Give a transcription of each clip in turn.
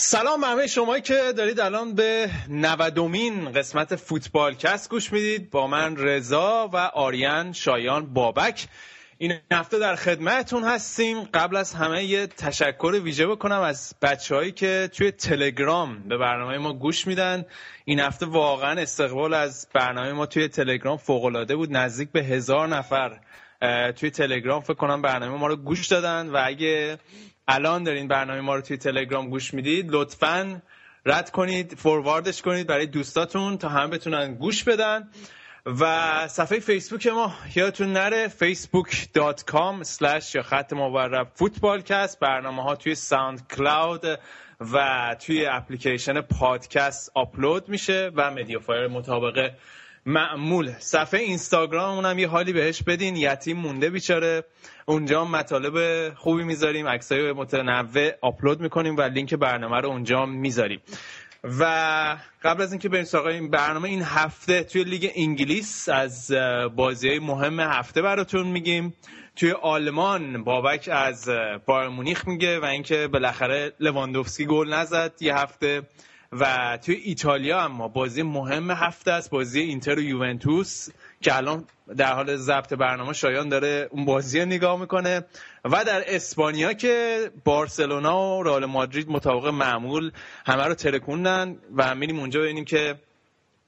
سلام همه شما که دارید الان به نودومین قسمت فوتبال کست گوش می‌دید. با من رضا و آریان شایان بابک. این هفته در خدمتتون هستیم. قبل از همه یه تشکر ویژه بکنم از بچههایی که توی تلگرام به برنامه ما گوش میدن. این هفته واقعا استقبال از برنامه ما توی تلگرام فوقالعاده بود. نزدیک به هزار نفر توی تلگرام فکر کنم برنامه ما رو گوش دادن و اگه الان دارین برنامه ما رو توی تلگرام گوش می‌دید. لطفا رد کنید forward ش کنید برای دوستاتون تا هم بتونن گوش بدن. و صفحه فیسبوک ما یادتون نره facebook.com slash یا خط مورب فوتبالکست برنامه ها توی SoundCloud و توی اپلیکیشن پادکست آپلود میشه و MediaFire مطابق معمول صفحه اینستاگرام هم یه حالی بهش بدین یتیم مونده بیچاره. اونجا مطالب خوبی می‌ذاریم عکسای متنوع آپلود می‌کنیم و لینک برنامه رو اونجا می‌ذاریم. و قبل از اینکه بریم سراغ این برنامه این هفته توی لیگ انگلیس از بازی های مهم هفته براتون میگیم. توی آلمان بابک از بایرن مونیخ میگه و اینکه بالاخره لواندوفسکی گل نزد یه هفته. و توی ایتالیا اما بازی مهم هفته است بازی اینتر و یوونتوس که الان در حال ضبط برنامه شایان داره اون بازی رو نگاه می‌کنه. و در اسپانیا که بارسلونا و رئال مادرید مطابق معمول همه رو ترکوندن و میریم اونجا ببینیم که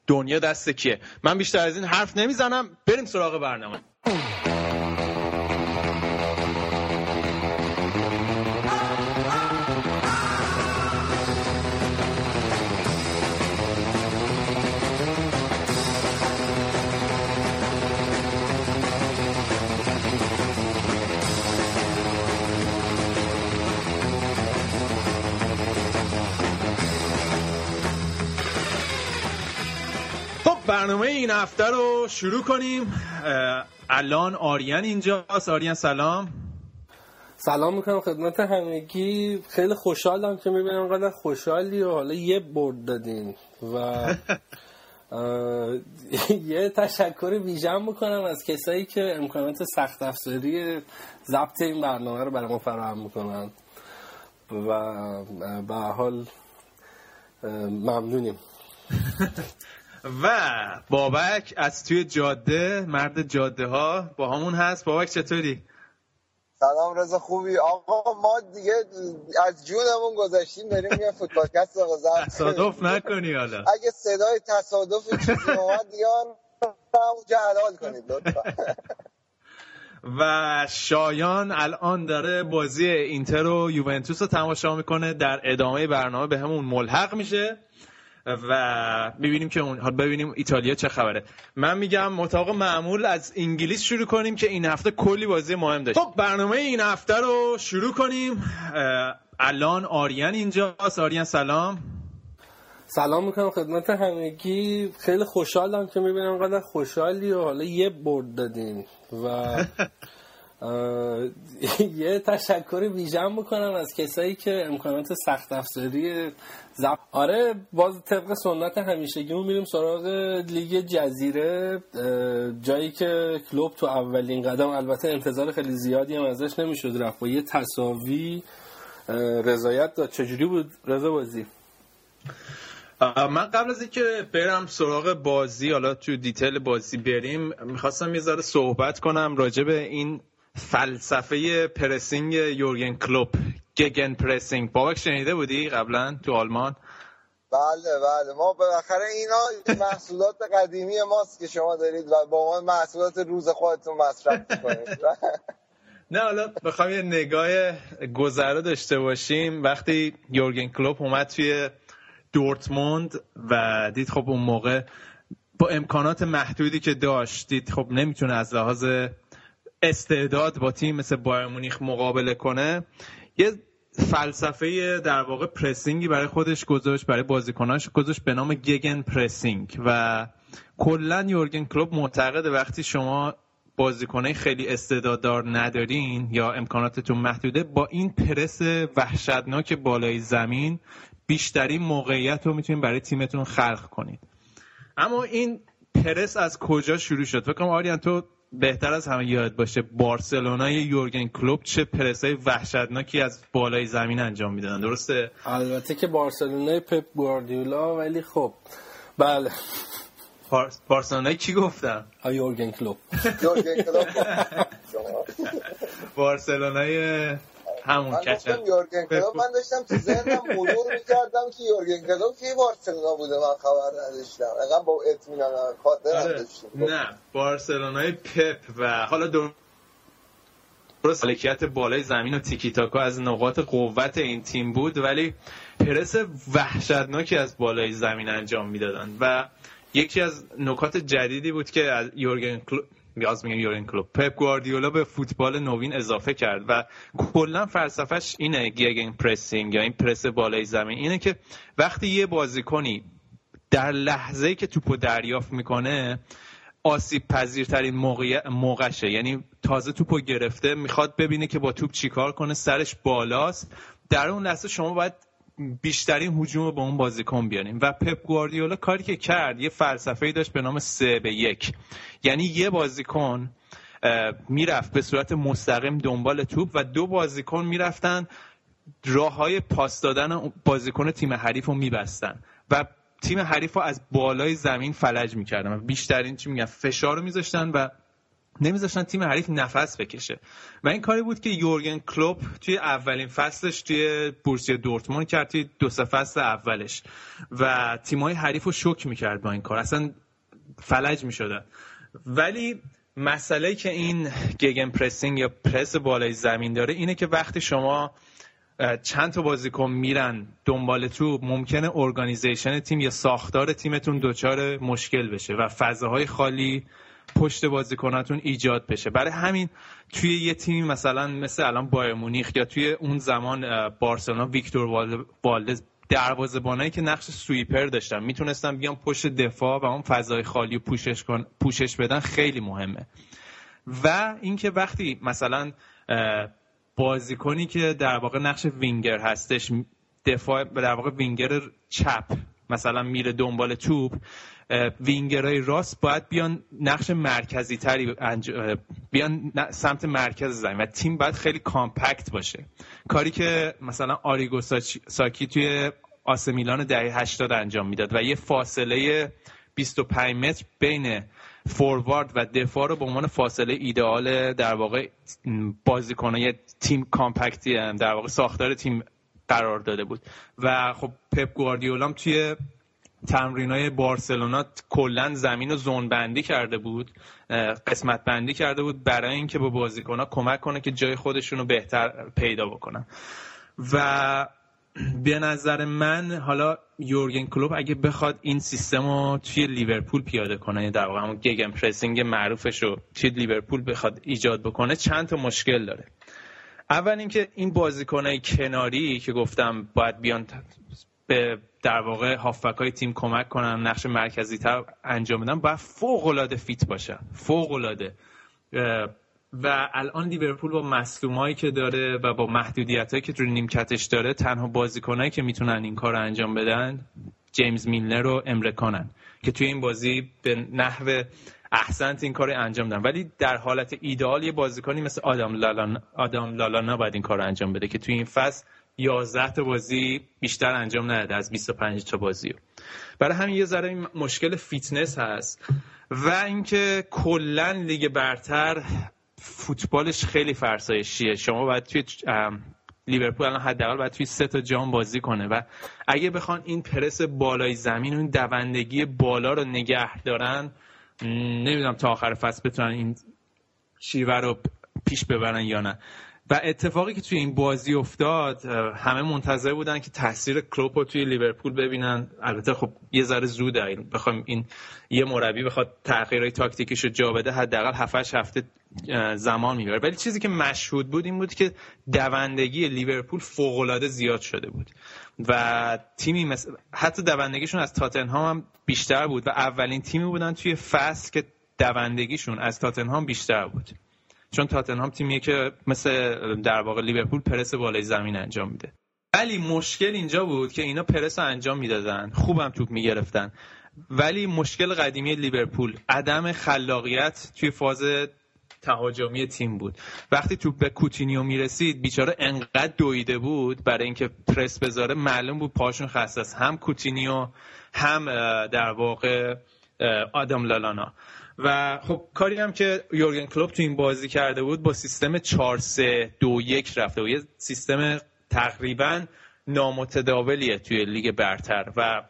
دنیا دست کیه. من بیشتر از این حرف نمی‌زنم. بریم سراغ برنامه. برنامه این هفته رو شروع کنیم. الان آریان اینجاست. آریان سلام. سلام می‌کنم خدمت همگی. خیلی خوشحالم که می‌بینم قدر خوشحالی و حالا یه برد دادین و یه تشکر ویژم می‌کنم از کسایی که امکانات سخت افزاری ضبط این برنامه رو برای ما فراهم می‌کنن. و به حال ممنونیم. و بابک از توی جاده مرد جاده ها با همون هست. بابک چطوری؟ سلام رضا خوبی؟ آقا ما دیگه از جونمون گذاشتیم بریم یه فوتبالکست رو تصادف نکنی حالا. اگه صدای تصادف چیزی اومد دیگه اونجا حلال کنید و شایان الان داره بازی اینتر و یوونتوس رو تماشا می‌کنه. در ادامه برنامه به همون ملحق میشه. و ببینیم که اون ببینیم ایتالیا چه خبره. من میگم مطابق معمول از انگلیس شروع کنیم که این هفته کلی بازی مهم داشت. خب برنامه این هفته رو شروع کنیم. الان آریان اینجاست. آریان سلام. سلام می‌کنم خدمت همگی. خیلی خوشحالم که می‌بینم قدر خوشحالی و حالا یه برد دادین و یه تشکر ویژم می‌کنم از کسایی که امکانات سخت افزاری زب... آره باز طبق سنت همیشگیمون میریم سراغ لیگ جزیره. جایی که کلوپ تو اولین قدم البته انتظار خیلی زیادی هم ازش نمی‌شد رفت. با یه تساوی رضایت داد. چجوری بود رضا بازی؟ من قبل از اینکه برم سراغ بازی حالا تو detail بازی بریم می‌خواستم یه ذره صحبت کنم راجع به این فلسفه pressing یورگن کلوپ گگن پرسینگ. بابک شنیده بودی قبلا تو آلمان؟ بله بله. ما بالاخره اینا محصولات قدیمی ماست که شما دارید و با ما محصولات روز خودتون مصرف کنید نه حالا بخوام یه نگاه گذره داشته باشیم. وقتی یورگن کلوب اومد توی دورتموند و دید خب اون موقع با امکانات محدودی که داشت دید خب نمی‌تونه از لحاظ استعداد با تیم مثل بایر مونیخ مقابله کنه یه فلسفه در واقع پرسینگی برای خودش گذاشت برای بازیکناش گذاشت به نام گگن پرسینگ و کلا یورگن کلوب معتقده وقتی شما بازیکنای خیلی استعداددار ندارین یا امکاناتتون محدوده با این پرس وحشتناک بالای زمین بیشترین موقعیت رو می‌تونین برای تیمتون خلق کنید. اما این پرس از کجا شروع شد؟ فکر کنم آریان تو بهتر از همه یاد باشه بارسلونای یورگن کلوب چه پرسای وحشتناکی از بالای زمین انجام می‌دادن درسته؟ البته که بارسلونای پپ گواردیولا ولی خب بله. بارسلونای کی گفتم یورگن کلوب. یورگن کلوب بارسلونای همون کچل. یورگن کلوب من داشتم تو ذهنم مرور می‌کردم که یورگن کلوب کی بارسلونا بوده من خبر نداشتم. اقام با اطمینان خاطر آره. نه بارسلونای پپ و حالا دور درست مالکیت بالای زمین و تیکی تاکا از نقاط قوت این تیم بود ولی پرس وحشتناکی از بالای زمین انجام می‌دادن. و یکی از نکات جدیدی بود که از یورگن بیاز میگم یورین کلوب. پپ گواردیولا به فوتبال نوین اضافه کرد و کلا فلسفهش اینه گیگن پرسینگ یا این پرس بالای زمین اینه که وقتی یه بازیکنی در لحظه که توپو دریافت می‌کنه آسیب پذیرترین موقعشه. یعنی تازه توپو گرفته می‌خواد ببینه که با توپ چیکار کنه سرش بالاست. در اون لحظه شما باید بیشترین هجوم رو به اون بازیکن بیاریم. و پپ گواردیولا کاری که کرد یه فلسفه داشت به نام سه به یک. یعنی یه بازیکن می‌رفت به صورت مستقیم دنبال توپ و دو بازیکن می‌رفتن راه های پاس دادن بازیکن تیم حریف رو میبستن. و تیم حریف رو از بالای زمین فلج می‌کردن. و بیشترین چی میگن فشار رو میذاشتن و نمیذاشتن تیم حریف نفس بکشه. و این کاری بود که یورگن کلوب توی اولین فصلش توی بورسیا دورتموند کرد توی دو سه فصل اولش. و تیمای حریف رو شک می‌کرد با این کار. اصلا فلج می‌شدن. ولی مسئله که این گگن پرسینگ یا پرس بالای زمین داره اینه که وقتی شما چند تا بازیکن میرن دنبال توپ ممکنه organization تیم یا ساختار تیمتون دچار مشکل بشه و فضاهای خالی پشت بازیکناتون ایجاد بشه. برای همین توی یه تیمی مثلا مثل الان بایرن مونیخ یا توی اون زمان بارسلونا ویکتور والدز دروازه‌بانایی که نقش sweeper داشتن می‌تونستن بیان پشت دفاع و اون فضای خالی پوشش, پوشش بدن خیلی مهمه. و اینکه وقتی مثلا بازیکنی که در واقع نقش وینگر هستش دفاع در واقع وینگر چپ مثلا میره دنبال توپ وینگرهای راست باید بیان نقش مرکزی تری بیان سمت مرکز زمین و تیم باید خیلی compact باشه. کاری که مثلا آریگو ساکی توی آسمیلان دهه 80 انجام می‌داد و یه فاصله 25 متر بین فوروارد و دفاع رو به عنوان فاصله ایدئال در واقع بازیکنای تیم کامپکتی در واقع ساختار تیم قرار داده بود. و خب پپ گواردیولام توی تمرین های بارسلونا کلا زمین رو زون بندی کرده بود قسمت بندی کرده بود برای اینکه به بازیکن ها کمک کنه که جای خودشون رو بهتر پیدا بکنن. و به نظر من حالا یورگن کلوب اگه بخواد این سیستم رو توی لیورپول پیاده کنه در واقع همون گگن پرسینگ معروفش رو توی لیورپول بخواد ایجاد بکنه چند تا مشکل داره. اول اینکه این بازیکنهای کناری که گفتم باید بیان به در واقع هافبک های تیم کمک کنن نقش مرکزی تر انجام بدن باید فوق العاده fit باشن فوق العاده و الان لیورپول با مصدومایی که داره و با محدودیت هایی که روی نیمکتش داره تنها بازیکنایی که می‌تونن این کار رو انجام بدن جیمز میلنر و امره جانن که توی این بازی به نحو احسنت این کار انجام دادن. ولی در حالت ایدئال یه بازیکنی مثل آدم لالانا آدم لالانا باید این کار رو انجام بده که توی این فصل 11 تا بازی بیشتر انجام نداده از 25 تا بازی برای همین یه ذره مشکل فیتنس هست و اینکه کلا لیگ برتر فوتبالش خیلی فرسایشیه. شما باید توی لیورپول الان حداقل باید توی سه تا جام بازی کنه و اگه بخوان این پرس بالای زمین و این دوندگی بالا رو نگه دارن نمی‌دونم تا آخر فصل بتونن این شیوه رو پیش ببرن یا نه. و اتفاقی که توی این بازی افتاد همه منتظر بودن که تاثیر کلوپ رو توی لیورپول ببینن. البته خب یه ذره زوده بخوام این یه مربی بخواد تغییرهای تاکتیکیش رو جا بده حداقل 7 هفته زمان می‌بره. ولی چیزی که مشهود بود این بود که دوندگی لیورپول فوق زیاد شده بود. و تیمی مثل حتی دوندگیشون از تاتنهام هم بیشتر بود و اولین تیمی بودن توی فصل که دوندگیشون از تاتنهام بیشتر بود. چون تاتنهام تیمیه که مثل در واقع لیورپول پرس بالای زمین انجام میده. ولی مشکل اینجا بود که اینا پرس انجام می‌دادن. خوبم توپ می‌گرفتن. ولی مشکل قدیمی لیورپول عدم خلاقیت توی فاز تهاجمی تیم بود. وقتی توپ به کوتینیو می‌رسید بیچاره انقدر دویده بود برای اینکه پرس بذاره معلوم بود پاشون خسته هم کوتینیو هم در واقع آدم لالانا. و خب کاری هم که یورگن کلوب تو این بازی کرده بود با سیستم 4 3 2 1 رفته و یه سیستم تقریبا نامتداولیه توی لیگ برتر. و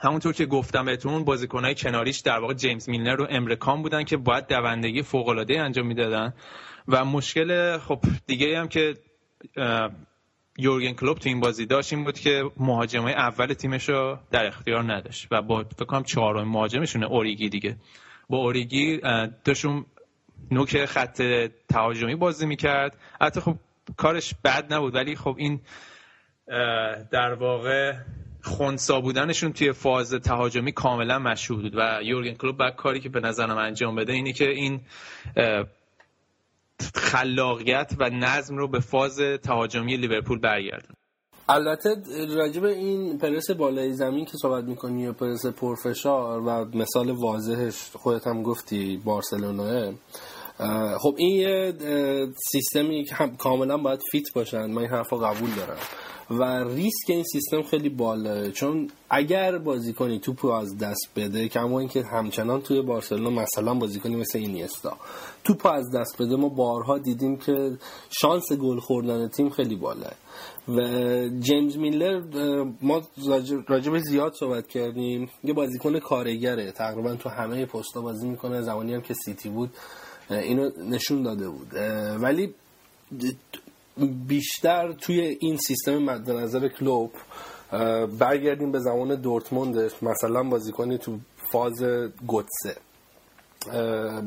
همونطور که گفتم بهتون بازیکنهای کناریش در واقع جیمز میلنر و امره جان بودن که باید دوندگی فوق العاده انجام می‌دادن. و مشکل خب دیگه هم که یورگن کلوب تو این بازی داشت این بود که مهاجمای اول تیمش رو در اختیار نداشت. و با فکر کنم چهارم مهاجمشونه اوریگی دیگه. با اوریگی داشتون نوک خط تهاجمی بازی می‌کرد. حتی خب کارش بد نبود ولی خب این در واقع خونسا بودنشون توی فاز تهاجمی کاملا مشهود بود و یورگن کلوب بعد کاری که به نظرم انجام بده اینی که این خلاقیت و نظم رو به فاز تهاجمی لیورپول برگردن البته راجب این پرس بالای زمین که صحبت می‌کنی یا پرس پرفشار و مثال واضحش خودت هم گفتی بارسلوناه. خب این یه سیستمی که هم کاملا باید فیت باشن من این حرفا قبول دارم. و ریسک این سیستم خیلی بالاه چون اگر بازیکنی توپو از دست بده کما اینکه همچنان توی بارسلونا مثلا بازیکنی مثل اینیستا. توپو از دست بده ما بارها دیدیم که شانس گل خوردن تیم خیلی بالاه و جیمز میلر ما راجب زیاد صحبت کردیم. یه بازیکن کارگره. تقریبا تو همه پستا بازی می‌کنه. زمانی هم که سیتی بود اینو نشون داده بود. ولی بیشتر توی این سیستم مد نظر کلوب برگردیم به زمان دورتموند مثلا بازیکنی تو فاز گوتسه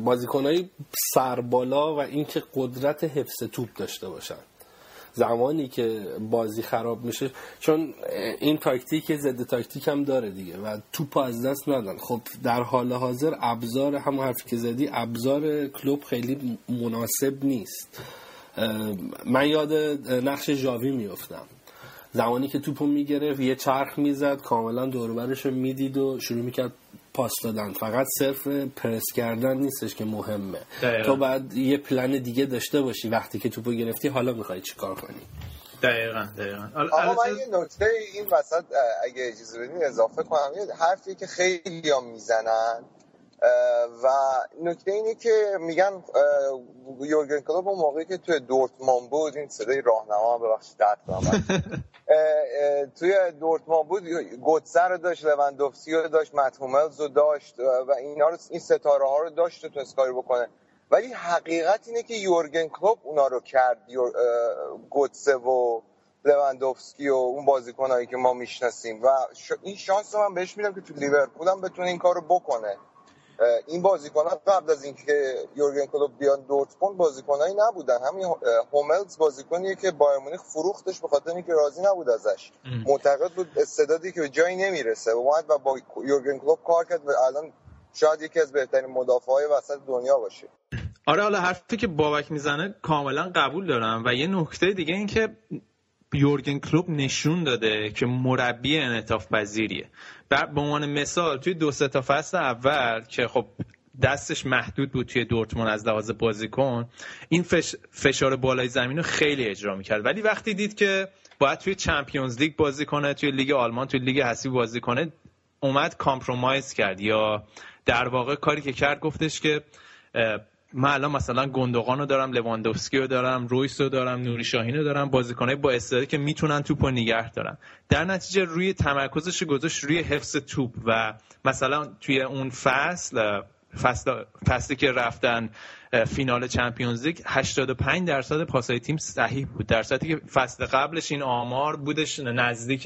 بازیکنهای سربالا و اینکه قدرت حفظ توپ داشته باشن. زمانی که بازی خراب میشه چون این تاکتیک ضد تاکتیک هم داره دیگه و توپ از دست ندن. خب در حال حاضر ابزار همون حرفی که زدی ابزار کلوب خیلی مناسب نیست. من یاد نقش جاوی میفتم زمانی که توپو می‌گرفت یه چرخ می‌زد کاملا دوربرش رو می‌دید و شروع می‌کرد پاس دادن. فقط صرف پرس کردن نیستش که مهمه. تو بعد یه پلن دیگه داشته باشی. وقتی که توپو گرفتی حالا می‌خوای چیکار کنی؟ دقیقا دقیقا. آقا من یه نکته این وسط اگه اجازه بدین اضافه کنم. یه حرفی که خیلی هم می‌زنن و نکته اینه که میگن یورگن کلوب اون موقعی که توی دورتمان بود این صدای راهنما ببخشید قطع کنم توی دورتمان بود گوتسر رو داشت لوندوفسکی رو داشت متهوملز رو داشت و اینا رو این ستاره ها رو داشت تو کاری بکنه. ولی حقیقت اینه که یورگن کلوب اونا رو کرد گوتسه و لوندوفسکی و اون بازیکنایی که ما می‌شناسیم. و این شانس رو من بهش میدم که تو لیورپول هم بتونه این کارو بکنه. این بازیکن قبل از اینکه یورگن کلوب بیان دورتموند بازیکنایی نبودن. همین هوملز بازیکنیه که بایر مونیخ فروختش به خاطر اینکه راضی نبود ازش. معتقد بود استعدادی که به جایی نمی‌رسه. و اومد و با یورگن کلوب کار کرد و الان شاید یکی از بهترین مدافعای وسط دنیا باشه. آره حالا حرفی که بابک می‌زنه کاملا قبول دارم و یه نکته دیگه این که یورگن کلوب نشون داده که مربی انعطاف پذیریه. به عنوان مثال توی دو تا فصل اول که خب دستش محدود بود توی دورتموند از لحاظ بازیکن این فش... فشار بالای زمین رو خیلی اجرا می‌کرد. ولی وقتی دید که باید توی چمپیونز لیگ بازی کنه توی لیگ آلمان توی لیگ حسی بازی کنه اومد compromise کرد. یا در واقع کاری که کرد گفتش که من الان مثلا گوندوغان رو دارم لواندوفسکی رو دارم رویس رو دارم نوری شاهین رو دارم بازیکنای با استعدادی که می‌تونن توپ رو نگه دارن. در نتیجه روی تمرکزش گذاشت روی حفظ توپ و مثلا توی اون فصل فصل فصلی که رفتن فینال چمپیونز لیگ 85 درصد پاسای تیم صحیح بود. در صورتی که فصل قبلش این آمار بودش نزدیک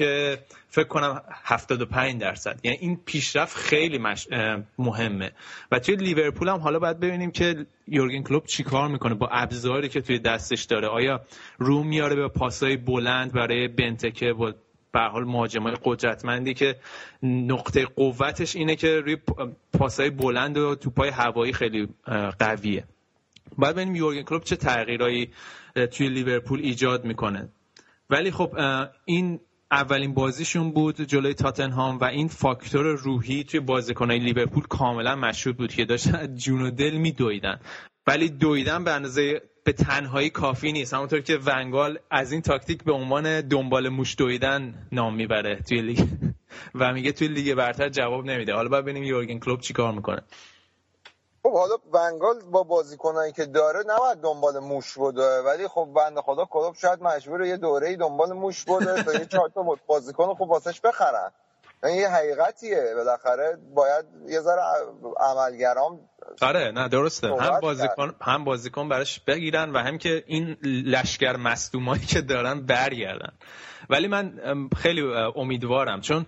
فکر کنم 75 درصد. یعنی این پیشرفت خیلی مش... مهمه. و توی لیورپول هم حالا باید ببینیم که یورگن کلوب چیکار می‌کنه؟ با ابزاری که توی دستش داره آیا رو میاره به پاسای بلند برای بنتکه و به حال مهاجمای قدرتمندی که نقطه قوتش اینه که روی پاسای بلند و توپای هوایی خیلی قویه. باید ببینیم یورگن کلوب چه تغییرایی توی لیورپول ایجاد می‌کنه. ولی خب این اولین بازیشون بود جلوی تاتنهام و این فاکتور روحی توی بازیکنهای لیورپول کاملا مشهود بود که داشتن جون و دل میدویدن. ولی دویدن به اندازه به تنهایی کافی نیست. همونطور که ونگال از این تاکتیک به عنوان دنبال موش دویدن نام می‌بره توی لیگ. و میگه توی لیگ برتر جواب نمیده. حالا باید ببینیم یورگن کلوب چیکار می‌کنه. خب حالا ونگال با بازیکنایی که داره نباید دنبال موش بوده ولی خب بنده خدا کلوب شاید مجبور یه دوره دنبال موش بوده تا یه چهار تا بازیکن خوب واسش بخرن. این یه حقیقتیه. بالاخره باید یه ذره عملگرام آره نه درسته. هم بازیکن هم بازیکن براش بگیرن و هم که این لشکر مصدومایی که دارن برگردن. ولی من خیلی امیدوارم. چون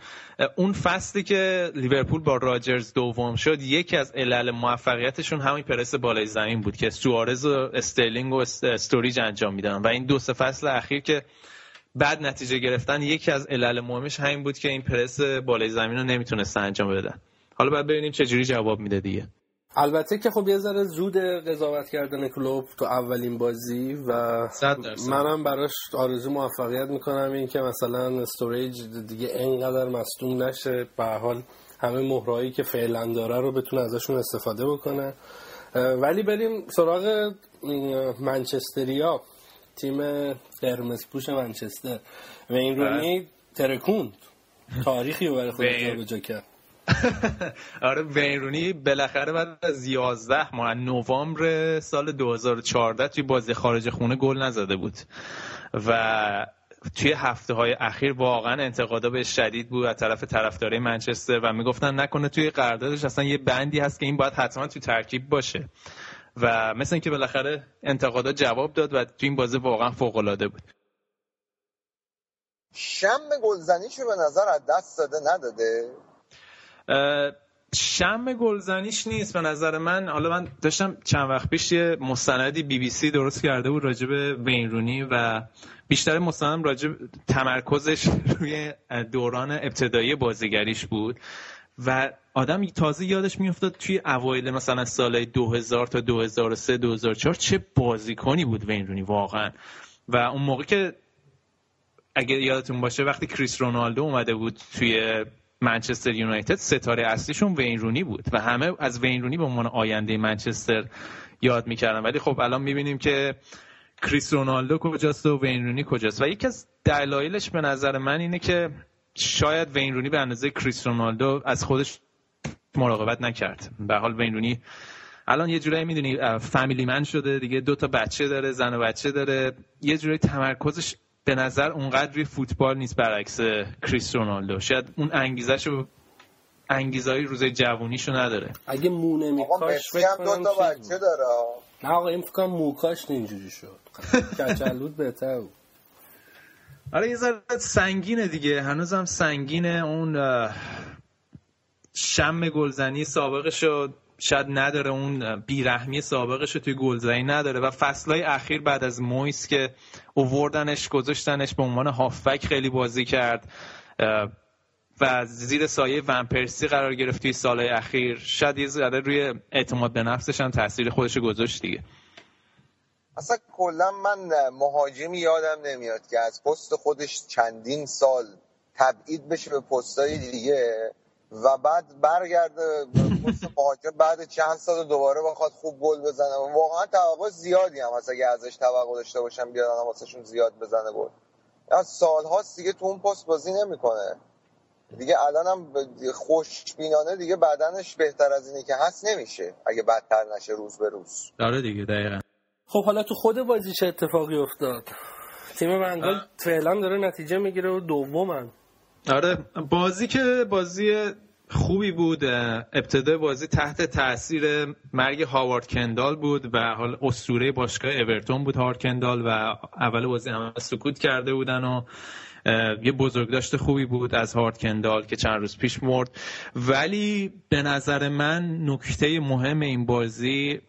اون فصلی که لیورپول با راجرز دوم شد یکی از علل موفقیتشون همین پرس بالای زمین بود که سوارز و استرلینگ و استوریج انجام میدن. و این دو سه فصل اخیر که بد نتیجه گرفتن یکی از علل مهمش همین بود که این پرس بالای زمین رو نمی‌تونستن انجام بدن حالا باید ببینیم چه جوری جواب میده دیگه. البته که خب یه ذره زود قضاوت کردن کلوب تو اولین بازی و منم براش آرزو موفقیت می‌کنم این که مثلا استوریج دیگه انقدر مصدوم نشه. به حال همه مهرایی که فعلا داره رو بتونه ازشون استفاده بکنه. ولی بریم سراغ منچستریا تیم قرمز پوش منچستر. و این رونی ترکوند. تاریخی رو برای خودش جا کرد. آره ویرونی بالاخره بعد از 11 ماه نوامبر سال 2014 توی بازی خارج خونه گل نزده بود. و توی هفته های اخیر واقعا انتقادا به شدید بود از طرف طرفدارای منچستر و می‌گفتن نکنه توی قراردادش اصلا یه بندی هست که این باید حتما توی ترکیب باشه. و مثل اینکه بالاخره انتقادا جواب داد و توی این بازی واقعا فوق العاده بود. شم گلزنیشو به نظر از دست داده نداده؟ شم گلزنیش نیست به نظر من. حالا من داشتم چند وقت پیش یه مستندی بی بی سی درست کرده بود راجب وینرونی و بیشتر مستندم راجب تمرکزش روی دوران ابتدایی بازیگریش بود و آدم تازه یادش میافتاد توی اوایل مثلا سال 2000 تا 2003 2004 چه بازیکنی بود وینرونی واقعا. و اون موقع که اگه یادتون باشه وقتی کریس رونالدو اومده بود توی منچستر یونایتد ستاره اصلیشون وین رونی بود و همه از وین رونی به عنوان آینده منچستر یاد می‌کردن. ولی خب الان می‌بینیم که کریس رونالدو کجاست و وین رونی کجاست. و یکی از دلایلش به نظر من اینه که شاید وین رونی به اندازه کریس رونالدو از خودش مراقبت نکرد. به حال وین رونی الان یه جورایی می‌دونی family man شده دیگه دو تا بچه داره زن و بچه داره. یه جورایی تمرکزش به نظر اونقدر روی فوتبال نیست برعکس کریس رونالدو. شاید اون انگیزشو انگیزهای روز جوونیشو نداره. اگه مو نمیکاش فکر کنم دو بچه داره. نه آقا این فکر موکاش اینجوری شد. کچلود بهتر بود. آره یه ذره سنگینه دیگه. هنوزم سنگینه. اون شم گلزنی سابقشو شاید نداره اون بیرحمی سابقش رو توی گلزنی نداره و فصلهای اخیر بعد از مویس که اووردنش گذاشتنش به عنوان هافبک خیلی بازی کرد. و زیر سایه ونپرسی قرار گرفت توی سالهای اخیر. شاید یه ذره روی اعتماد به نفسش هم تاثیر خودش گذاشت دیگه. اصلا کلا من مهاجمی یادم نمیاد که از پست خودش چندین سال تبعید بشه به پستای دیگه. و بعد برگرده مهاجم بعد چند سال دوباره بخواد خوب گل بزنه. واقعا توقع زیادی هم هست اگه ازش توقع داشته باشم بیارن واسهشون زیاد بزنه گل. از سالهاست دیگه تو اون پست بازی نمی‌کنه. دیگه الانم خوشبینانه دیگه بدنش بهتر از اینه که هست نمیشه. اگه بدتر نشه روز به روز. داره دیگه دقیقا. خب حالا تو خود بازی چه اتفاقی افتاد؟ تیم منگل فعلا داره نتیجه می‌گیره و دومن. آره بازی که بازی خوبی بود ابتدای بازی تحت تاثیر مرگ هاوارد کندال بود و حال اسطوره باشگاه اورتون بود هاوارد کندال و اول بازی هم سکوت کرده بودن و یه بزرگداشت خوبی بود از هارد کندال که چند روز پیش مرد. ولی به نظر من نکته مهم این بازی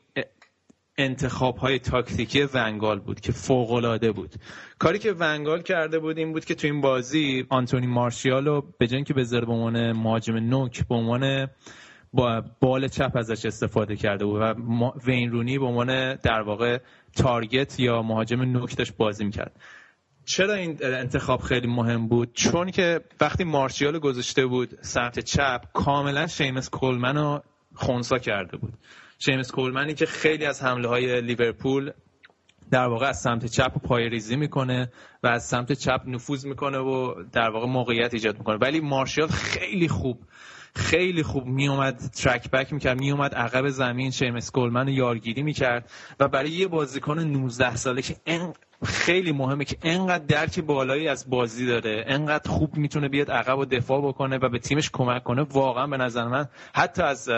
انتخاب های تاکتیکی ونگال بود که فوق العاده بود. کاری که ونگال کرده بود این بود که تو این بازی آنتونی مارشیال رو به جای که بذاره به عنوان مهاجم نوک به عنوان با بال چپ ازش استفاده کرده بود و وین رونی به عنوان در واقع تارگت یا مهاجم نوک داشت بازی می‌کرد. چرا این انتخاب خیلی مهم بود؟ چون که وقتی مارشیال گذاشته بود سمت چپ کاملا شیمس کولمن رو خونسا کرده بود. شیمس کولمنی که خیلی از حمله های لیورپول در واقع از سمت چپ پای ریزی می‌کنه و از سمت چپ نفوذ می‌کنه و در واقع موقعیت ایجاد می‌کنه. ولی مارشال خیلی خوب خیلی خوب میومد ترک بک می‌کرد میومد عقب زمین شیمس گلمن یارگیری می‌کرد و برای یه بازیکن 19 ساله که خیلی مهمه که انقدر درک بالایی از بازی داره انقدر خوب می‌تونه بیاد عقب و دفاع بکنه و به تیمش کمک کنه واقعا به نظر من حتی از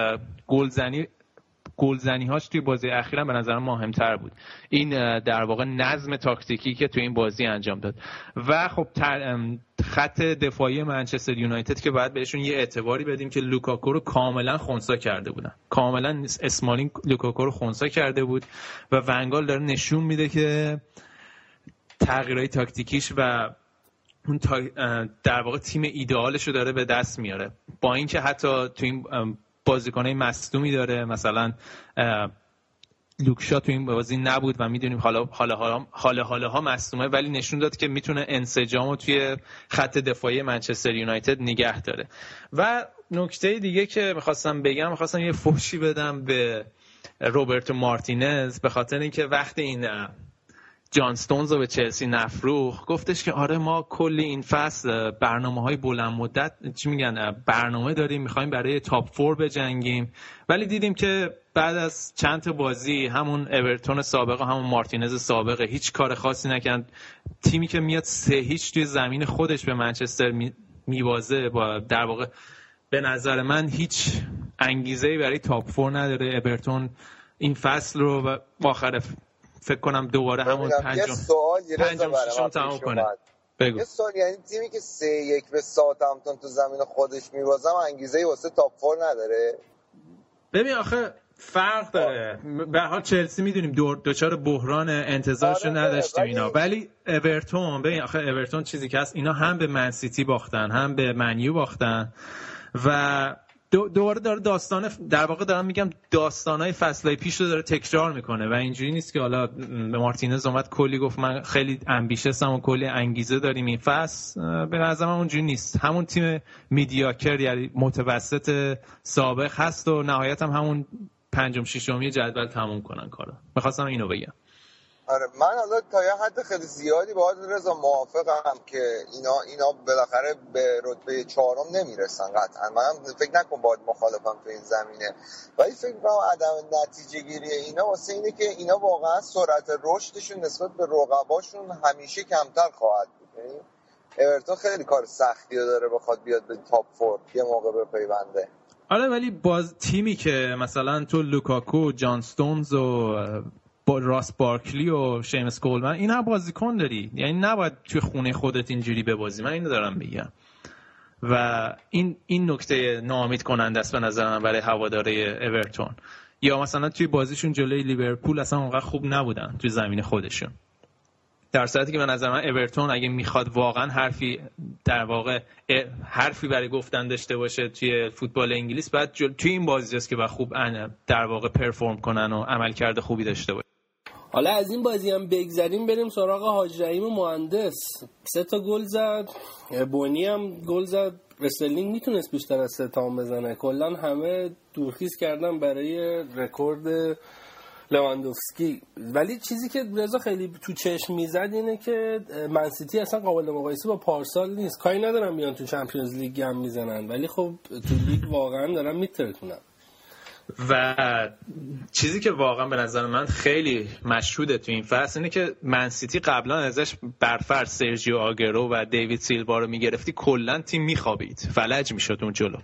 گلزنی گلزنی هاش توی بازی اخیرا به نظر مهمتر بود. این در واقع نظم تاکتیکی که توی این بازی انجام داد. و خب خط دفاعی منچستر یونایتد که باید بهشون یه اعتباری بدیم که لوکاکو رو کاملا خونسا کرده بودن. کاملا اسمالین لوکاکو رو خونسا کرده بود و ونگال داره نشون میده که تغییرهای تاکتیکیش و اون در واقع تیم ایدئالش رو داره به دست میاره. با اینکه حتی تو این بازیکنای مصدومی داره. مثلا لوک شاو تو این بازی نبود و می‌دونیم حالا حالا حالا حالا حالا مصدومه ولی نشون داد که می‌تونه انسجام رو توی خط دفاعی منچستر یونایتد نگه داره. و نکته دیگه که می‌خواستم بگم می‌خواستم یه فوشی بدم به روبرتو مارتینز به خاطر اینکه وقتی این جان ستونز رو به چلسی نفروخ گفتش که آره ما کلی این فصل برنامه های بلند مدت چی میگن برنامه داریم می‌خوایم برای تاپ فور بجنگیم. ولی دیدیم که بعد از چند بازی همون اورتون سابق و همون مارتینز سابق هیچ کار خاصی نکرد. تیمی که میاد سه هیچ توی زمین خودش به منچستر میوازه با در واقع به نظر من هیچ انگیزه برای تاپ فور نداره اورتون این فصل رو و آخر فکر کنم دوباره همون پنجم پنجم ششم تمام کنه. بگو. یه سوال یعنی تیمی که سه یک به همتون تو زمین خودش میبازم انگیزه واسه تاپ فور نداره؟ ببین آخه فرق داره. به حال چلسی می‌دونیم دو دوچار بحران انتظارش آره نداشتیم اینا. ولی اورتون ببین آخه اورتون چیزی که هست اینا هم به منسیتی باختن هم به منیو باختن و دوباره داره داستان در واقع دارم میگم داستانهای فصلهای پیش رو داره تکرار می‌کنه و اینجوری نیست که حالا به مارتینز اومد کلی گفت من خیلی امبیشسم و کلی انگیزه داریم این فصل به نظر من اونجوری نیست. همون تیم میدیاکر یعنی متوسط سابق هست و نهایت هم همون پنجم ششمی جدول تموم کنن کارو. می‌خواستم اینو بگم. آره من حالا تا یه حد خیلی زیادی با رضا موافقم که اینا اینا بالاخره به رتبه چهارم نمی‌رسن قطعا. من فکر نکن باید مخالفم تو این زمینه. ولی فکر کنم عدم نتیجه گیری اینا واسه اینه که اینا واقعا سرعت رشدشون نسبت به رقباشون همیشه کمتر خواهد بود. یعنی اورتون خیلی کار سختی داره بخواد بیاد به top four یه موقع بپیونده آره ولی باز تیمی که مثلا تو لوکاکو جان ستونز و با راس بارکلی و شیمس کولمن این هم بازیکن داری. یعنی نباید توی خونه خودت اینجوری ببازی. من اینو دارم میگم. و این این نکته ناامید کننده است به نظر من برای هواداره اورتون. یا مثلا توی بازیشون جلوی لیورپول اصلا اونقدر خوب نبودن توی زمین خودشون. در صورتی که به نظر من اورتون اگه می‌خواد واقعا حرفی در واقع حرفی برای گفتن داشته باشه توی فوتبال انگلیس بعد توی این بازی است که با خوب در واقع perform کنن و عملکرد خوبی داشته باشه. حالا از این بازی هم بگذریم بریم سراغ حاج رحیم مهندس. سه تا گل زد. بونی هم گل زد. استرلینگ می‌تونست بیشتر از سه تا بزنه. کلا همه دورخیز کردن برای رکورد لواندوفسکی. ولی چیزی که رضا خیلی تو چشم می‌زد اینه که منسیتی اصلا قابل مقایسه با پارسال نیست. کاری ندارم بیان تو Champions League هم می‌زنن. ولی خب تو لیگ واقعا دارن میترکونن و چیزی که واقعا به نظر من خیلی مشهوده تو این فصل اینه که منسیتی قبلا ازش به فرض سرجیو آگوئرو و دیوید سیلوا رو می‌گرفتی کلا تیم میخوابید فلج می‌شد اون جلو.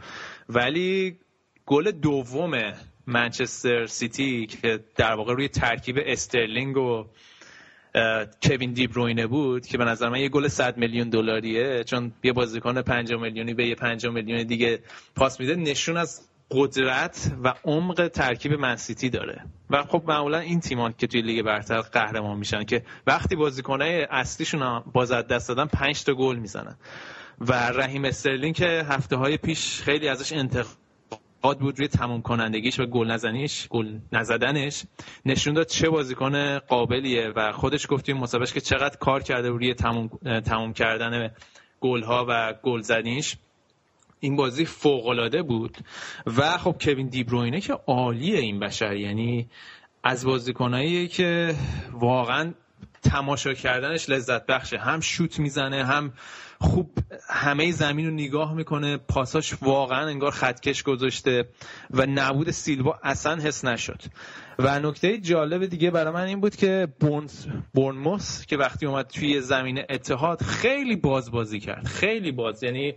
ولی گل دوم منچستر سیتی که در واقع روی ترکیب استرلینگ و کوین دیبروینه بود که به نظر من یه گل 100 میلیون دلاریه چون یه بازیکن 5 میلیونی به یه 5 میلیون دیگه پاس میده نشون از قدرت و عمق ترکیب منسیتی داره. و خب معمولا این تیمان که توی لیگ برتر قهرمان میشن که وقتی بازیکنای اصلیشون از دست دادن 5 تا گل می‌زنن. و رحیم استرلینگ که هفته های پیش خیلی ازش انتقاد قاد بود روی تموم کنندگیش و گل نزنیش گل نزدنش نشون داد چه بازیکن قابلیه و خودش گفتیم مسابقه که چقدر کار کرده روی تموم, تموم کردن گل ها و گل زنیش این بازی فوق العاده بود. و خب کوین دیبروینه که عالیه این بشر. یعنی از بازیکنایی که واقعا تماشا کردنش لذت بخشه. هم شوت می‌زنه هم خوب همه زمین رو نگاه می‌کنه. پاساش واقعا انگار خطکش گذاشته و نبود سیلوا اصلا حس نشد. و نکته جالب دیگه برای من این بود که بونس بورنموس که وقتی اومد توی زمین اتحاد خیلی باز بازی کرد. خیلی باز. یعنی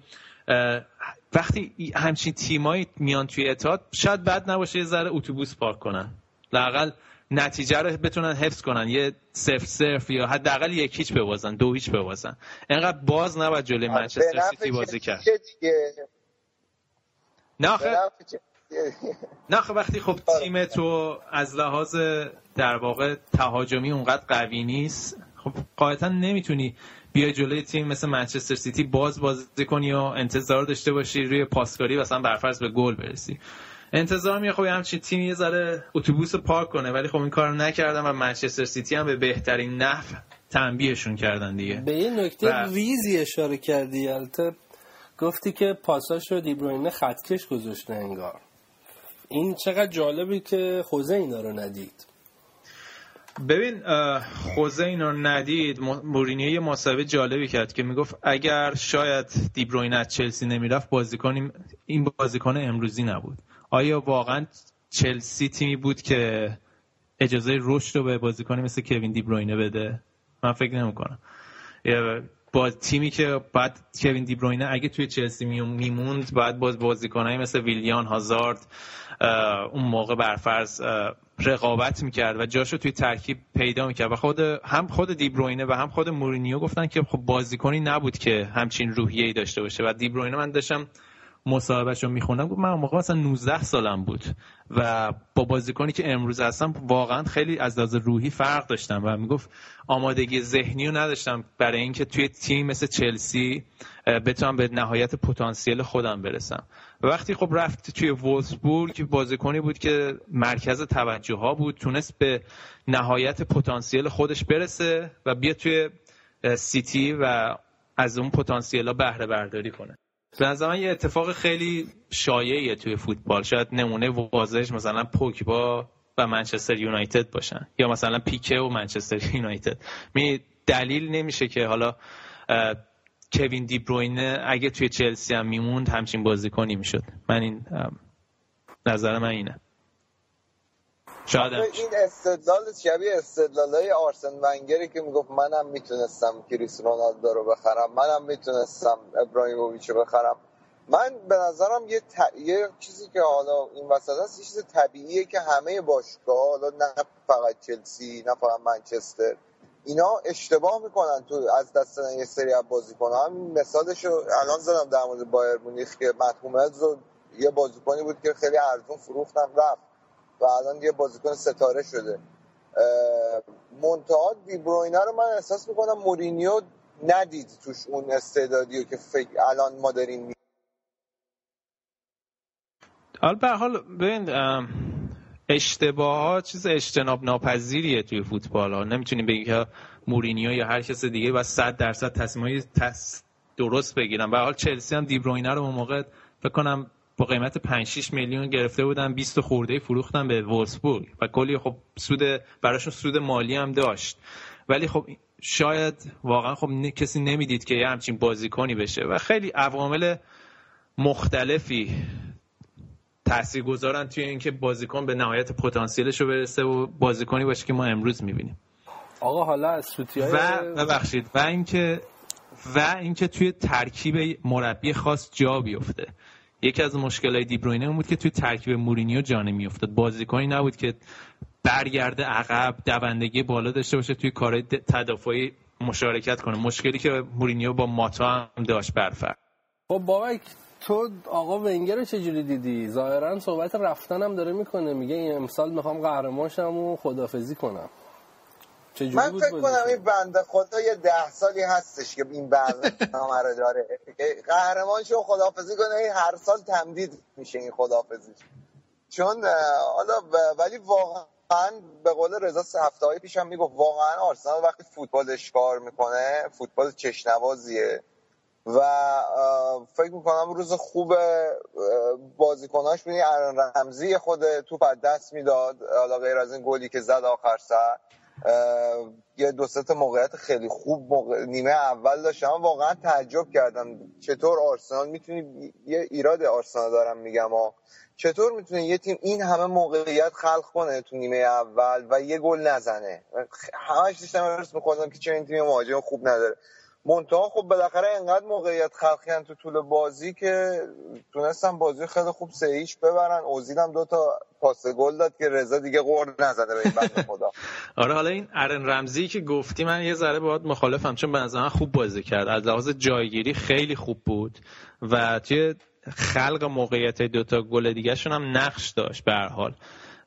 وقتی همچین تیمایی میان توی اتحاد شاید بد نباشه یه ذره اتوبوس پارک کنن. لاقل نتیجه رو بتونن حفظ کنن. یه صفر صرف یا حداقل یک هیچ ببازن دو هیچ ببازن. اینقدر باز نباید جلوی منچستر سیتی بازی کرد. نه نه وقتی خب تیم تو از لحاظ در واقع تهاجمی اونقدر قوی نیست خب قاعدتا نمی‌تونی بیای جلوی تیم مثل منچستر سیتی باز بازی کنی و انتظار داشته باشی روی پاسکاری مثلا برفرض به گل برسی. انتظار میه خب همچین تیمی یه ذره اتوبوس پارک کنه ولی خب این کارو نکردن و منچستر سیتی هم به بهترین نحو تنبیهشون کردن دیگه. به این نکته و... ریزی اشاره کردی البته گفتی که پاساش رو دیبروینه خطکش گذاشته انگار. این چقدر جالبی که خوزه اینا رو ندید. ببین خوزه اینا رو ندید. مورینیو یه مسابقه جالبی کرد که می‌گفت اگر شاید دیبروینه از چلسی نمی‌رفت بازیکن این بازیکن امروزی نبود. آیا واقعا چلسی تیمی بود که اجازه رشد رو به بازیکنی مثل کوین دیبروینه بده؟ من فکر نمی‌کنم. با تیمی که بعد کوین دیبروینه اگه توی چلسی میموند بعد باز بازیکنایی مثل ویلیان هازارد اون موقع برفرض رقابت می‌کرد و جاشو توی ترکیب پیدا می‌کرد و خود هم خود دیبروینه و هم خود مورینیو گفتن که خب بازیکنی نبود که همچین روحیه‌ای داشته باشه. و دیبروینه من داشتم مصاحبهش رو می‌خونم گفت من موقع مثلا 19 سالم بود و با بازیکنی که امروز هستم واقعا خیلی از لحاظ روحی فرق داشتم و می‌گفت آمادگی ذهنی رو نداشتم برای اینکه توی تیم مثل چلسی بتونم به نهایت پتانسیل خودم برسم. وقتی خب رفت توی وولسبورگ بازیکنی بود که مرکز توجه ها بود تونست به نهایت پتانسیل خودش برسه و بیا توی سیتی و از اون پتانسیل ها بهره برداری کنه. به نظر یه اتفاق خیلی شایعیه توی فوتبال. شاید نمونه واضحش مثلا پوکبا و منچستر یونایتد باشن یا مثلا پیکه و منچستر یونایتد. می دلیل نمیشه که حالا کوین دیبروینه اگه توی چلسی هم میموند همچین بازیکنی می‌شد. من این نظر من اینه. شاید این استدلال شبیه استدلال های آرسن ونگری که می‌گفت منم می‌تونستم کریس رونالدو رو بخرم منم می‌تونستم ابراهیموویچ رو بخرم. من به نظرم یه, یه چیزی که حالا این وسط هست یه چیز طبیعیه که همه باشگاه حالا نه فقط چلسی نه فقط منچستر اینا اشتباه می‌کنن تو از دست یه سری از بازیکن هم مثالش رو الان زدم در مورد بایر مونیخ که متهومز یه بازیکنی بود که خیلی ارزون فروختم رفت و الان یه بازیکن ستاره شده. منتها دیبروینه رو من احساس می‌کنم مورینیو ندید توش اون استعدادی که فکر الان ما داریم. حال به حال ببین اشتباه ها چیز اجتناب ناپذیریه توی فوتبال ها. نمی‌تونیم بگیم که مورینیو یا هر کس دیگه و 100 درصد تصمیمای تص درست بگیرن. به حال چلسی هم دیبروینه رو اون موقع فکر کنم با قیمت 5 6 میلیون گرفته بودن 20 خورده فروختن به وولسبورگ و کلی خب سود براشون سود مالی هم داشت. ولی خب شاید واقعا خب کسی نمی‌دید که یه همچین بازیکنی بشه. و خیلی عوامل مختلفی تاثیر گذارن توی اینکه بازیکن به نهایت پتانسیلش رو برسه و بازیکنی باشه که ما امروز می‌بینیم. آقا حالا از سوتیای و ببخشید. و اینکه و اینکه توی ترکیب مربی خاص جا بیفته. یکی از مشکلات دیبروینه بود که توی ترکیب مورینیو جا نمیافتاد. بازیکنی نبود که برگرده عقب دوندگی بالا داشته باشه توی کار تدافعی مشارکت کنه. مشکلی که مورینیو با ماتا هم داشت برفر خب بابک تو آقا ونگر رو چجوری دیدی؟ ظاهرا صحبت رفتن هم داره می‌کنه. میگه این امسال می‌خوام قهرمان شم و خدافزی کنم. من فکر کنم این بنده خدا یه ده سالی هستش که این برنامه رو داره. قهرمان شو خدافزی کنه. هر سال تمدید میشه این خدافزی چون حالا ولی واقعا به قول رضا هفته های پیشم می‌گفت واقعا آرسنال وقتی فوتبالش کار می‌کنه فوتبال چشنوازیه. و فکر می‌کنم روز خوب بازیکناش بینی ارن رمزی خود توپ از دست می‌داد. حالا غیر از این گلی که زد آخر سر. یه دو تا موقعیت خیلی خوب نیمه اول داشت اما واقعا تعجب کردم. چطور آرسنال می‌تونی یه ایراد آرسنال دارم میگم و چطور می‌تونه یه تیم این همه موقعیت خلق کنه تو نیمه اول و یه گل نزنه؟ همش داشتم ارس می‌کنم که چه این تیم مهاجم خوب نداره. منتها خب بالاخره انقدر موقعیت خلق تو طول بازی که تونستن بازی خیلی خوب سه ببرن. اوزیل هم دو تا پاس گل داد که رضا دیگه قرد نزده به این بنده خدا. آره حالا این ارن رمزی که گفتی من یه ذره باهات مخالفم چون به نظر خوب بازی کرد. از لحاظ جایگیری خیلی خوب بود و توی خلق موقعیت دوتا گل دیگه شون هم نقش داشت به حال.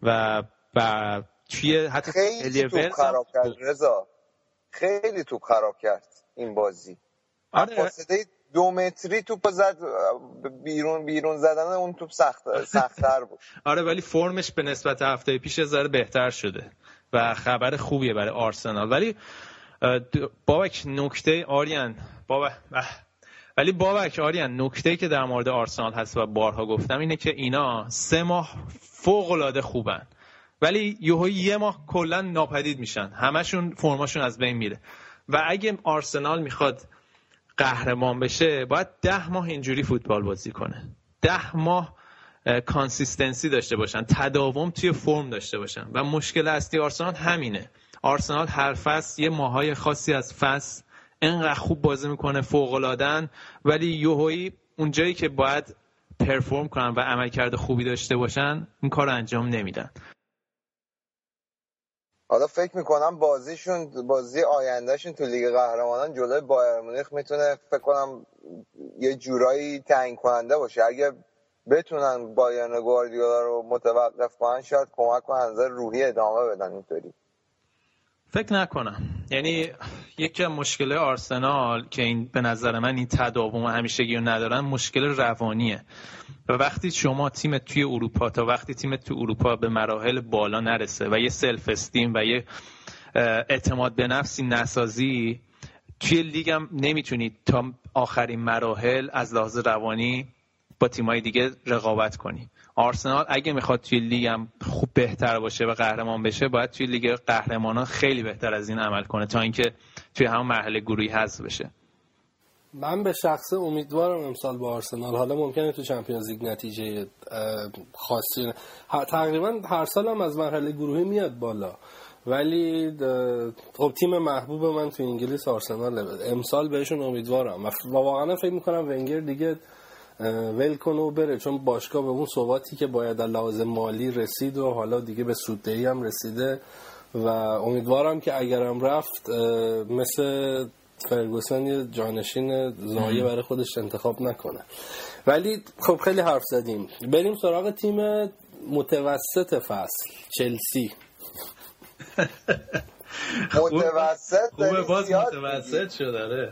و و توی حتی خیلی توپ خراب کرد رضا. خیلی توپ خراب کرد. این بازی. آره. فاصله دو متری توپ زد بیرون بیرون زدن اون توپ سخت سختتر بود. آره ولی فرمش به نسبت هفته پیش ذره بهتر شده و خبر خوبیه برای آرسنال. ولی بابک نکته آریان بابا ولی بابک آریان نکته که در مورد آرسنال هست و بارها گفتم اینه که اینا سه ماه فوق العاده خوبن. ولی یهو یه ماه کلا ناپدید میشن. همشون فرماشون از بین میره. و اگه آرسنال می‌خواد قهرمان بشه باید ده ماه اینجوری فوتبال بازی کنه. ده ماه consistency داشته باشن تداوم توی فرم داشته باشن. و مشکل اصلی آرسنال همینه. آرسنال هر فصل یه ماهای خاصی از فصل انقدر خوب بازی می‌کنه فوق ولی یهویی اونجایی که باید perform کنن و عملکرد خوبی داشته باشن این کار انجام نمیدن. حالا فکر می‌کنم بازیشون بازی آیندهشون تو لیگ قهرمانان جلوی بایر مونیخ می‌تونه فکر کنم یه جورایی تعیین کننده باشه. اگه بتونن بایرن گواردیولا رو متوقف کنن شاید کمک کنن روحی ادامه بدن اینطوری. فکر نکنم. یعنی یکی از مشکل آرسنال که این به نظر من این تداوم همیشگی رو ندارن مشکل روانیه. و وقتی شما تیم توی اروپا تا وقتی تیم توی اروپا به مراحل بالا نرسه و یه سلف استیم و یه اعتماد به نفسی نسازی توی لیگ هم نمی‌تونید تا آخرین مراحل از لحاظ روانی با تیمای دیگه رقابت کنی. آرسنال اگه می‌خواد توی لیگ هم خوب بهتر باشه و قهرمان بشه باید توی لیگ قهرمانان خیلی بهتر از این عمل کنه تا اینکه توی همون مرحله گروهی حذف بشه. من به شخصه امیدوارم امسال با آرسنال. حالا ممکنه تو Champions League نتیجه خاصی تقریبا هر سال هم از مرحله گروهی میاد بالا. ولی خب تیم محبوب من تو انگلیس آرسنال امسال بهشون امیدوارم. و واقعا فکر می‌کنم ونگر دیگه ول کنه و بره چون باشگاه به اون صحباتی که باید در لحاظ مالی رسید و حالا دیگه به سوددهی هم رسیده و امیدوارم که اگرم رفت مثل فرگوسن یه جانشین زایه برای خودش انتخاب نکنه. ولی خب خیلی حرف زدیم. بریم سراغ تیم متوسط فصل چلسی. متوسط خوبه باز متوسط شده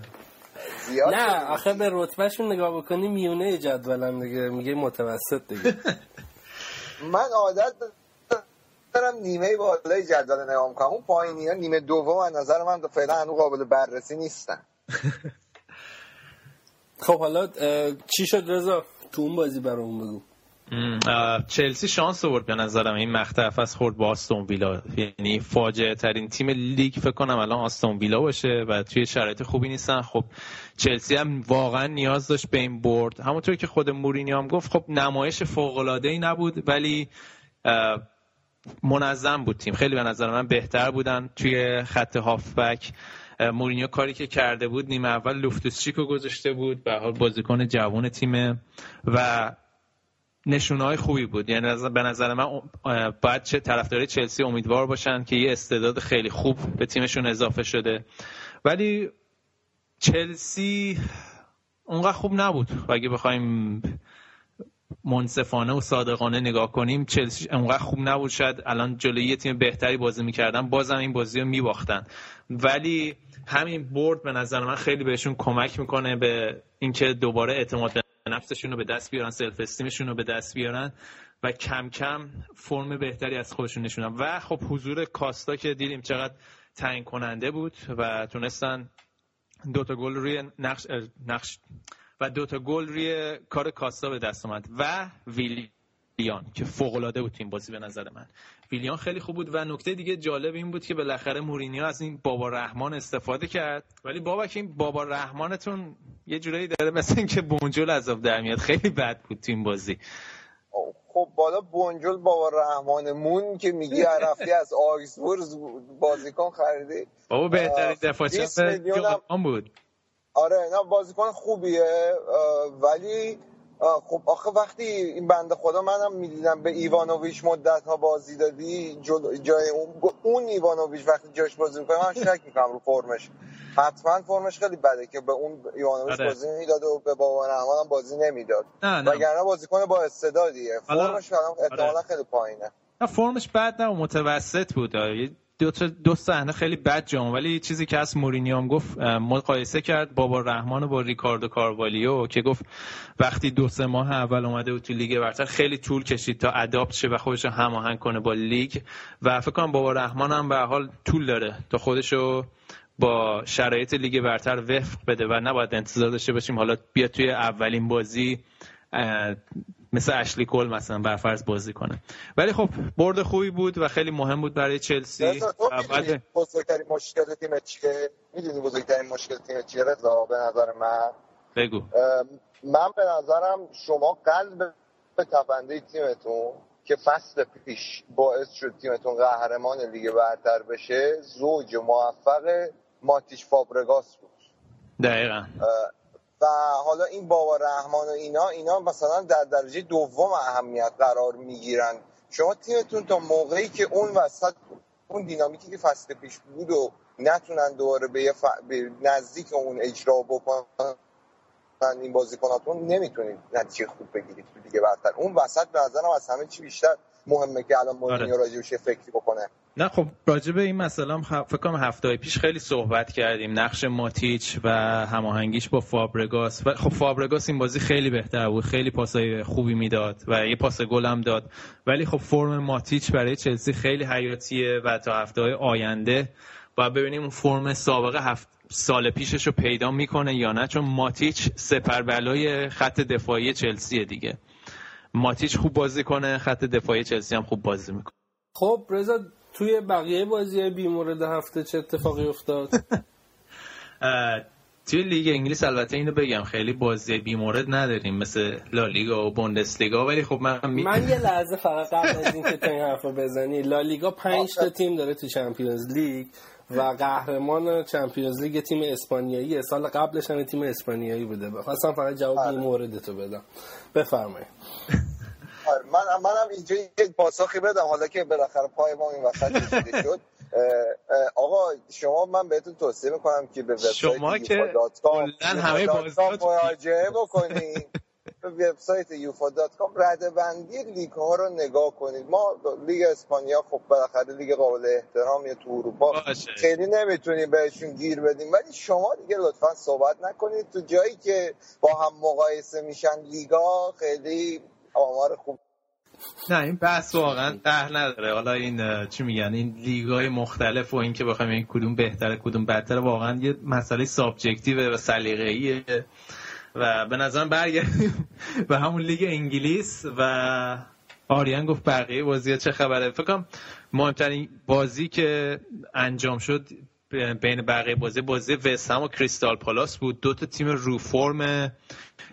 آره. نه آخه به رتبهشون نگاه بکنی میونه جدولم دیگه میگه متوسط دیگه. من عادت دارم نیمه بالای جدول نگاه می‌کنم. اون پایینی ها نیمه دوم از نظر من فعلا هنوز قابل بررسی نیستن. خب حالا چی شد رضا؟ تو اون بازی برامون بگو. چلسی شانس آورد به نظرم. این مقطع از خورد با آستون ویلا. یعنی فاجعه ترین تیم لیگ فکر کنم الان آستون ویلا باشه و توی شرایط خوبی نیستن. خب چلسی هم واقعا نیاز داشت به این برد. همونطور که خود مورینی هم گفت خب نمایش فوق العاده ای نبود ولی منظم بود تیم. خیلی به نظر من بهتر بودن توی خط هافبک. مورینیو کاری که کرده بود نیمه اول لوفتوسچیکو گذاشته بود به حال بازیکن جوان تیم و نشونه های خوبی بود. یعنی به نظر من باید چه طرفدار چلسی امیدوار باشن که یه استعداد خیلی خوب به تیمشون اضافه شده. ولی چلسی اونقدر خوب نبود. و اگه بخوایم منصفانه و صادقانه نگاه کنیم چلسی اونقدر خوب نبود. شاید الان جلوی یه تیم بهتری بازی می‌کردن بازم این بازی رو میباختن. ولی همین برد به نظر من خیلی بهشون کمک می‌کنه به اینکه دوباره اعتماد نفسشون رو به دست بیارن self-esteem شون رو به دست بیارن و کم کم فرم بهتری از خودشون نشون بدن. و خب حضور کاستا که دیدیم چقدر تعیین کننده بود و تونستن دوتا گل روی نقش, نقش و دوتا گل روی کار کاستا به دست آمد و ویلیان که فوق العاده بود تیم بازی به نظر من. ویلیان خیلی خوب بود. و نکته دیگه جالب این بود که بالاخره مورینیو از این بابا رحمان استفاده کرد. ولی بابا که این بابا رحمانتون یه جورایی داره مثل اینکه بونجل عذاب در میاد. خیلی بد بود تیم بازی. خب بالا بونجل بابا رحمانمون که میگی رفتی از آکسفورد بازیکن خریدی بابا بهترین دفاعچی بود. آره نه بازیکن خوبیه ولی خب آخه وقتی این بنده خدا منم می‌دیدم به ایوانوویچ مدت ها بازی دادی جای اون, اون ایوانوویچ وقتی جاش بازی می‌کنه من شک می‌کنم رو فرمش. حتما فرمش خیلی بده که به اون ایوانوویچ آره. بازی می‌داد و به بابا رحمان هم بازی نمی‌داد. وگرنه بازیکن با استعدادیه. فرمش احتمالا آره. خیلی پایینه. نه فرمش بد نه متوسط بود. دو دو صحنه خیلی بد جام ولی چیزی که از مورینیو هم گفت مقایسه کرد بابا رحمان با ریکاردو کاروالیو که گفت وقتی دو سه ماه اول اومده بود تو لیگ برتر خیلی طول کشید تا اداپت شه و خودش هماهنگ کنه با لیگ. و فکر کنم بابا رحمان هم به حال طول داره تا خودشو با شرایط لیگ برتر وفق بده و نباید انتظار داشته باشیم. حالا بیا توی اولین بازی مثل اشلی کول مثلا برفرض بازی کنه. ولی خب برد خوبی بود و خیلی مهم بود برای چلسی. بعد بزرگترین مشکل تیم چیه؟ می‌دونی بزرگترین مشکل تیم چیه رضا به نظر من؟ بگو. من به نظرم شما قلب به تپنده تیمتون که فصل پیش باعث شد تیمتون قهرمان لیگ برتر بشه زوج موفق ماتیش فابرگاس بود. دقیقا. و حالا این بابا رحمان و اینا اینا مثلا در درجه دوم اهمیت قرار می‌گیرن. شما تیمتون تا موقعی که اون وسط اون دینامیکی که فصل پیش بود و نتونن دوباره به, ف... نزدیک اون اجرا بکنن این بازیکناتون نمی‌تونید نتیجه خوب بگیرید دیگه برتر. اون وسط به از همه چی بیشتر مهمه که الان مورینیو آره. راجبش فکری بکنه. نه خب راجب این مسئله هم فکر کنم هفته پیش خیلی صحبت کردیم. نقش ماتیچ و هماهنگیش با فابرگاس. و خب فابرگاس این بازی خیلی بهتر بود. خیلی پاسای خوبی می‌داد و یه پاس گل هم داد. ولی خب فرم ماتیچ برای چلسی خیلی حیاتیه و تا هفته های آینده و ببینیم اون فرم سابقه هفت سال پیشش رو پیدا می‌کنه یا نه. چون ماتیچ سپر بلای خط دفاعی چلسیه دیگه. ماتیچ خوب بازی کنه خط دفاعی چلسی هم خوب بازی می‌کنه. خب رضا توی بقیه بازی بی مورد هفته چه اتفاقی افتاد؟ توی لیگ انگلیس البته اینو بگم خیلی بازی بی مورد نداریم مثل لالیگا و بوندسلیگا ولی خب من می... من یه لحظه فقط قبل از اینکه تو این حرفو بزنی لالیگا 5 تا تیم داره تو چمپیونز لیگ. و قهرمان Champions League تیم اسپانیایی سال قبلش هم تیم اسپانیایی بوده. خواستم فقط جواب این آره. مورد تو بدم. بفرمایید. آره، من منم اینجا یک پاسخی بدم. حالا که بالاخره پای ما این وسط شد. آقا شما من بهتون توصیه می‌کنم که به وبسایت شما که همه مراجعه بکنید به وبسایت یوفا dot com رده بندی لیگ ها رو نگاه کنید. ما لیگ اسپانیا خب بالاخره لیگ قابل احترامی تو اروپا. خیلی نمی‌تونیم بهشون گیر بدیم. ولی شما دیگه لطفا صحبت نکنید. تو جایی که با هم مقایسه میشن لیگا خیلی آمار خوب. نه این بحث واقعا ته نداره. حالا این چی میگن؟ این لیگای مختلف و اینکه بخوایم این کدوم بهتره کدوم بدتره واقعا یه مسئله subjective و سلیقه‌ایه. و به نظرم برگردیم به همون لیگ انگلیس و آریان گفت بقیه بازی چه خبره. فکر کنم مهمترین بازی که انجام شد بین بقیه بازی بازی وستهم و کریستال پالاس بود. دو تا تیم رو فرم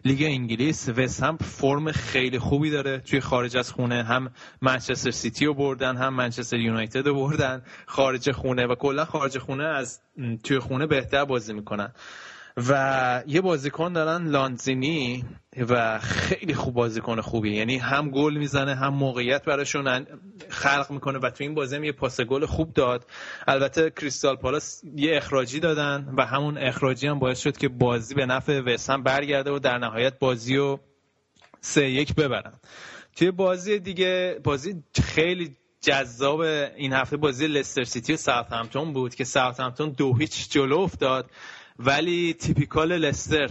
لیگ انگلیس. وستهم فرم خیلی خوبی داره. توی خارج از خونه هم منچستر سیتی رو بردن هم منچستر یونایتد رو بردن. خارج خونه و کلا خارج خونه از توی خونه بهتر بازی می‌کنن. و یه بازیکن دارن لانزینی و خیلی خوب بازیکن خوبی. یعنی هم گل می‌زنه هم موقعیت براشون خلق می‌کنه و تو این بازی هم یه پاس گل خوب داد. البته کریستال پالاس یه اخراجی دادن و همون اخراجی هم باعث شد که بازی به نفع وسم برگرده و در نهایت بازی رو سه یک ببرن. توی بازی دیگه بازی خیلی جذاب این هفته بازی لستر سیتی و ساوثهمپتون بود که ساوثهمپتون دو هیچ جلو افتاد. ولی تیپیکال لستر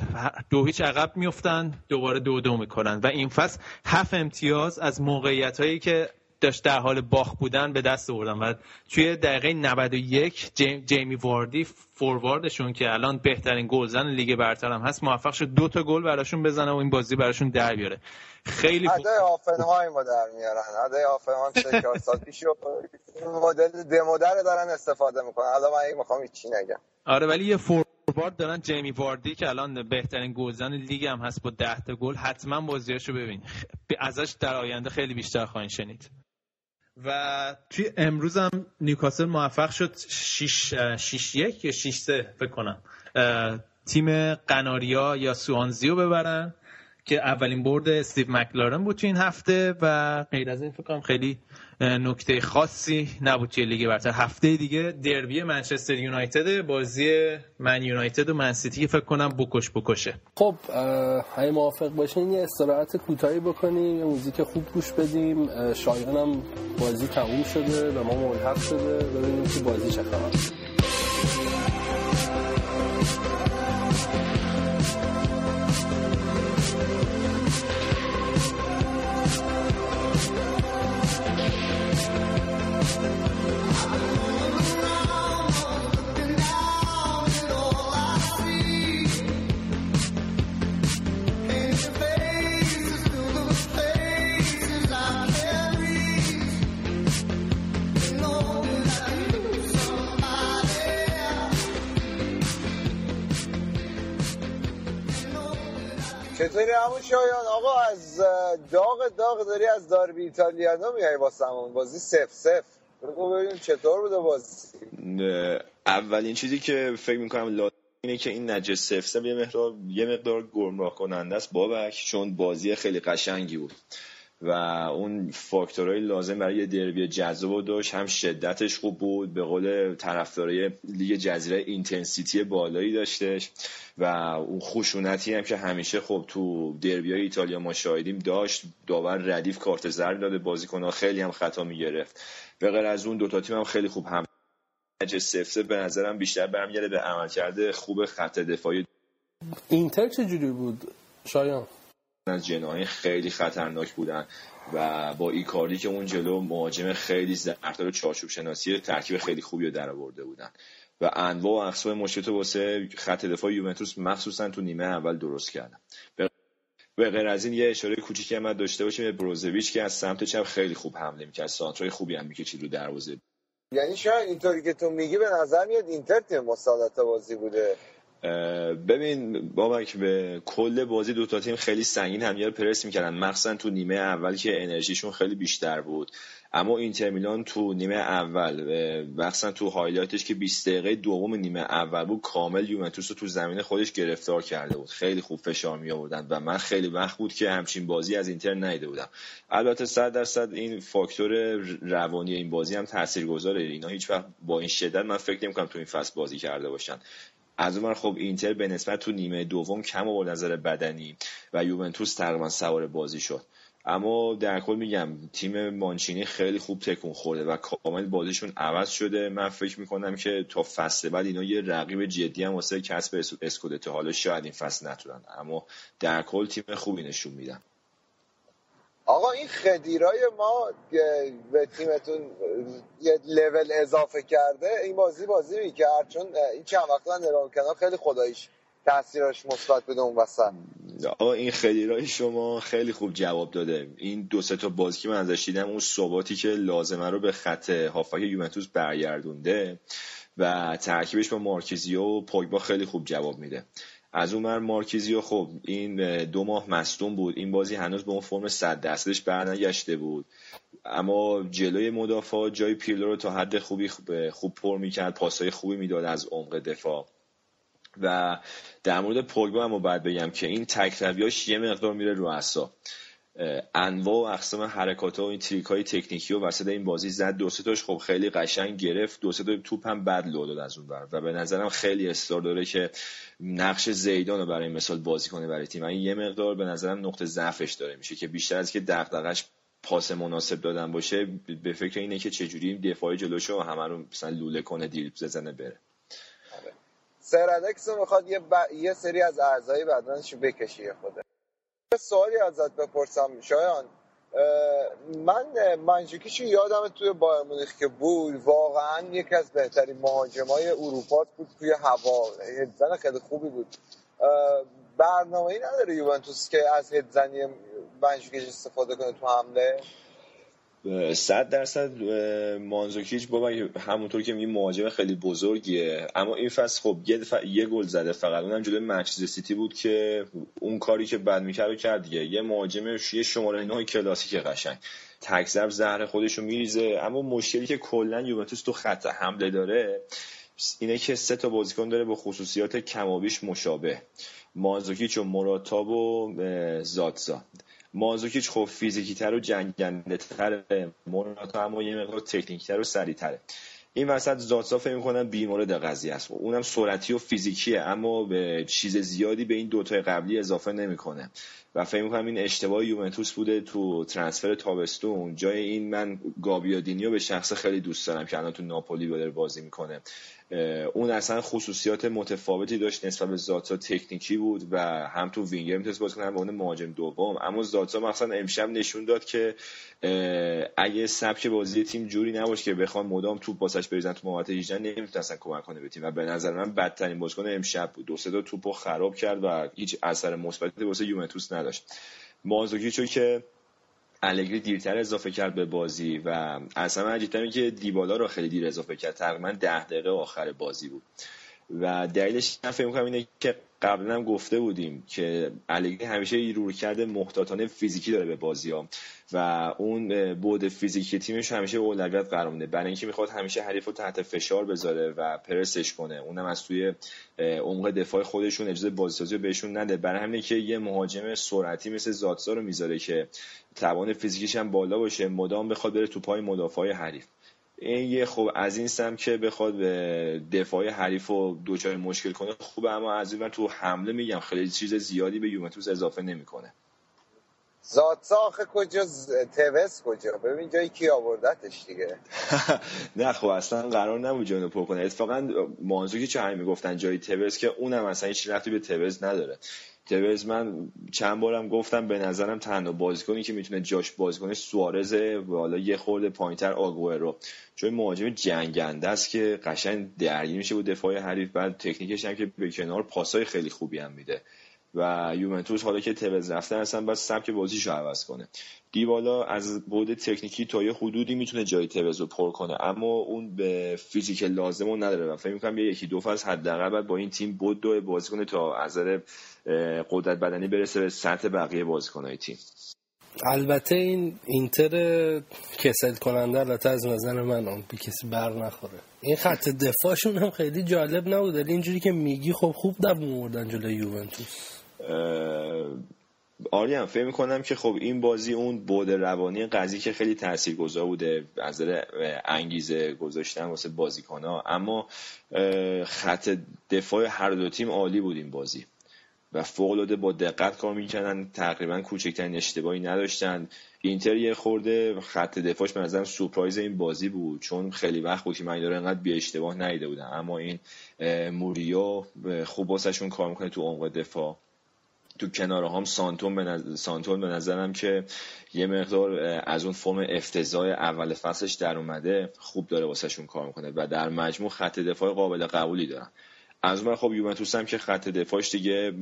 دو هیچ عقب میفتن دوباره دو دو می‌کنن. و این فصل هفت امتیاز از موقعیت هایی که داشت در حال باخ بودن به دست آوردن. و توی دقیقه 91 جیمی واردی فورواردشون که الان بهترین گلزن لیگ برتر هم هست موفق شد دو تا گل براشون بزنه و این بازی براشون در بیاره. خیلی ادای آفنهایم رو در میارن. ادای آفنهایم سه چهار سال پیش مدل دمودر دارن استفاده می‌کنن. الان من می‌خوام چی نگم. آره ولی یه فوروارد دارن. جیمی واردی که الان بهترین گلزن لیگ هم هست با 10 تا گل. حتما بازیاشو ببین. ازش در آینده خیلی بیشتر خواهید شنید. و توی امروز هم نیوکاسل موفق شد 6 6 1 یا 6 3 فکر کنم. تیم قناریا یا سوانزیو ببرن. که اولین برد استیو مکلارن بود تو این هفته و غیر از این فکر خیلی نکته خاصی نبود توی لیگ برتر. هفته دیگه دربی منچستر یونایتد بازی من یونایتد و من سیتی فکر کنم بکش بکشه. خب اگه موافق باشین یه استراحت کوتاهی بکنیم یه موزیک خوب گوش بدیم. شایان هم بازی تموم شده و ما ملحق شده. ببینیم که بازی چه خبر. داغ داری از داربی ایتالیانو میای واسمون بازی؟ صفر صفر بگو ببینیم چطور بوده بازی. اولین چیزی که فکر می‌کنم لازم اینه که این نتیجه صفر صفر یه مقدار یه مقدار گمراه کننده است. بابک چون بازی خیلی قشنگی بود. و اون فاکتورهای لازم برای یه دربی جذاب داشت. هم شدتش خوب بود به قول طرفدارای لیگ جزیره intensity بالایی داشتش و اون خشونتی هم که همیشه خب تو دربی های ایتالیا ما شاهدیم داشت. داور ردیف کارت زرد داده بازیکنها خیلی هم خطا می‌گرفت. به غیر از اون دوتا تیم هم خیلی خوب هم سفته به نظرم بیشتر برمیگرده. به عملکرد خوب خط دفاعی. اینتر چجوری بود؟ شایان. از جناهای خیلی خطرناک بودن و با ایکاری که اون جلو مهاجم خیلی در چارچوب شناسی ترکیب خیلی خوبی رو در آورده بودن. و انواع و اقسام مشکلات واسه خط دفاع یوونتوس مخصوصا تو نیمه اول درست کردن. به غیر از این یه اشاره کوچیکی هم داشته باشیم به بروزویچ که از سمت چپ خیلی خوب حمله می‌کرد. سانترای خوبی هم می‌کشید رو دروازه. یعنی شاید اینطوری که تو میگی به نظر میاد اینتر تیم مسلط‌تر بازی بوده. ببین بابک به کل بازی دو تا تیم خیلی سنگین هم پرس می‌کردن. مخصوصا تو نیمه اول که انرژیشون خیلی بیشتر بود. اما اینتر میلان تو نیمه اول مخصوصا تو highlight ش که 20 دقیقه دوم نیمه اول بود کامل یوونتوس رو تو زمین خودش گرفتار کرده بود. خیلی خوب فشار می آوردن و من خیلی وقت بود که همچین بازی از اینتر ندیده بودم. البته 100 درصد این فاکتور روانی این بازی هم تاثیرگذاره. اینا هیچ وقت با این شدت من فکر نمی‌کنم تو این فصل بازی کرده باشن. از اون خب اینتر به نسبت تو نیمه دوم کم آورد نظر بدنی و یوونتوس تقریبا سوار بازی شد. اما در کل میگم تیم مانچینی خیلی خوب تکون خورده و کامل بازیشون عوض شده. من فکر می‌کنم که تا فصل بعد اینا یه رقیب جدی هم واسه کسب اسکودتو حالا شاید این فصل نتونن اما در کل تیم خوبی نشون میدن. آقا این خدیرای ما به تیمتون یه لول اضافه کرده این بازی بازی می‌کرد چون این چند وقتا نگاه کنار خیلی خداییش تاثیرش مثبت بده اون وسط. آقا این خدیرای شما خیلی خوب جواب داده. این دو سه تا بازی که من ازش دیدم اون ثباتی که لازمه رو به خط هافک یوونتوس برگردونده و ترکیبش با مارکیزیو و پوگبا خیلی خوب جواب میده. از اون مر مارکیزیو خب این دو ماه مصدوم بود. این بازی هنوز به اون فرم صد درصدش برنگشته بود. اما جلوی مدافع جای پیرلو رو تا حد خوبی خوب پر می‌کرد پاسای خوبی می‌داد از عمق دفاع. و در مورد پوگبا هم باید بگم که این تکرویاش یه مقدار میره رو اصا انواع و اقسام حرکات ها و این تریک های تکنیکی و وسط این بازی زد. دو تاش خب خیلی قشنگ گرفت. دو تا توپ هم بد لو داد از اون بر و به نظرم خیلی استار داره که نقش زیدان رو برای مثال بازی کنه برای تیم. این یه مقدار به نظرم نقطه ضعفش داره میشه که بیشتر از که دغدغش پاس مناسب دادن باشه به فکر اینه که چجوری دفاع جلوشو همه رو مثلا لوله کنه دیریب بزنه بره. آره. سرادکس می‌خواد یه, ب... یه سری از اعضای بدنش بکشه خوده سوالی ازت بپرسم شایان. من منجوکیشو یادم توی بایر مونیخ که بود واقعا یکی از بهترین مهاجمای اروپا بود توی هوا. هدزن خیلی خوبی بود. برنامه ای نداره یوونتوس که از هدزنی منجوکیش استفاده کنه تو حمله؟ صد درصد مانزوکیچ بابا همونطور که میگه مهاجم خیلی بزرگیه. اما این فصل خب یه, یه گل زده فقط اونم جلوی منچستر سیتی بود که اون کاری که بعد می‌کرد کرد دیگه. یه مهاجم یه شماره 9 کلاسیک قشنگ. تکزب زهر خودشو میریزه. اما مشکلی که کلا یوونتوس تو خط حمله داره اینه که سه تا بازیکن داره با خصوصیات کمابیش مشابه. مانزوکیچ و مراتاب و زادزا مازوکیچ خب فیزیکی تر و جنگنده تره موراتا اما یه مقدار تکنیکی تر و سریع تره این وسط زاتسا فکر می‌کنم بیمورد قضیه است. اونم سرعتی و فیزیکیه اما به چیز زیادی به این دوتای قبلی اضافه نمی‌کنه. و فکر می‌کنم این اشتباه یوونتوس بوده تو ترانسفر تابستون. جای این من گابیادینیو به شخص خیلی دوست دارم که الان تو ناپولی داره بازی می‌کنه. اون اصلا خصوصیات متفاوتی داشت نسبت به زاتا تکنیکی بود و هم تو وینگر می‌تونست بازی کنه هم به اون مهاجم دوم. اما زاتا مثلا امشب نشون داد که اگه سبک بازی تیم جوری نباشه که بخوان مدام توپ باسش بریزن تو محوطه 18 نمی‌تونن کمک کنه به تیم. و به نظر من بدترین بازیکن امشب بود. دو سه تا توپو خراب کرد و هیچ اثر مثبتی واسه یوونتوس نداشت. مازوکیچو که الگری دیرتر اضافه کرد به بازی و اصلا عجیبتر که دیبالا رو خیلی دیر اضافه کرد. تقریبا ده دقیقه آخر بازی بود. و دلیلش من فکر می‌کنم اینه که قبلا هم گفته بودیم که الگری همیشه رو کرده محتاطانه فیزیکی داره به بازی ها. و اون بود فیزیکی تیمش همیشه اولویت قرار میده. برای اینکه می‌خواد همیشه حریف رو تحت فشار بذاره و پرسش کنه. اونم از توی عمق دفاع خودشون اجازه بازیسازی رو بهشون نده. برای همینه که یه مهاجم سرعتی مثل زادسا رو می‌ذاره که توان فیزیکیش هم بالا باشه. مدام بخواد بره تو پای مدافع حریف. این یه خوب از این سم که بخواد به دفاع حریف رو دوچار مشکل کنه خوبه اما از این تو حمله میگم خیلی چیز زیادی به یوونتوس اضافه نمی‌کنه. آخه کجا؟ توس کجا؟ ببین جایی کی آوردتش دیگه. نه خب اصلا قرار نبود جانو پر کنه. اتفاقا مانزو که چه می‌گفتن جایی توس که اونم اصلا هیچ رفتی به توس نداره. توز من چند بارم گفتم به نظرم تنها بازیکنی که می‌تونه جاش بازی کنه سوارزه و حالا یه خورده پایینتر رو چون مهاجم جنگنده است که قشنگ درگیر میشه با دفاع حریف بعد تکنیکش هم که به کنار پاسای خیلی خوبی هم میده. و یوونتوس حالا که توز رفته اصلا باید سبک بازیشو عوض کنه. دیوالا از بود تکنیکی تا یه حدودی می‌تونه جای توز رو پر کنه اما اون به فیزیک لازم رو نداره و فکر می‌کنم یه یکی دو فصل حداقل باید با این تیم بود دو بازی کنه تا از قدرت بدنی برسه به سطح بقیه بازیکنهای تیم. البته این اینتر کسل کننده البته از نظر من اون بی کسی بر نخوره. این خط دفاعشون هم خیلی جالب نبود اینجوری که میگی خب خوب دوم موردن جلوی یوونتوس. آریان فکر می‌کنم که خب این بازی اون بود روانی قضیه که خیلی تاثیرگذار بوده از انگیزه گذاشتن واسه بازیکن ها اما خط دفاع هر دو تیم عالی بود این بازی. و فوق با دقت کار می‌کردن تقریبا کوچکترین اشتباهی نداشتن. اینتر یه خورده خط دفاعش به نظرم سورپرایز این بازی بود چون خیلی وقت بود که من داره انقدر بی اشتباه نیده بودم. اما این موریو خوب واسهشون کار می‌کنه تو عمق دفاع. تو کنار هم سانتون به, نظر... سانتون به نظرم که یه مقدار از اون فرم افتضاح اول فصلش در اومده خوب داره واسهشون کار می‌کنه. و در مجموع خط دفاع قابل قبولی دارن. از من خب یوونتوس هم که خط دفاعش دیگه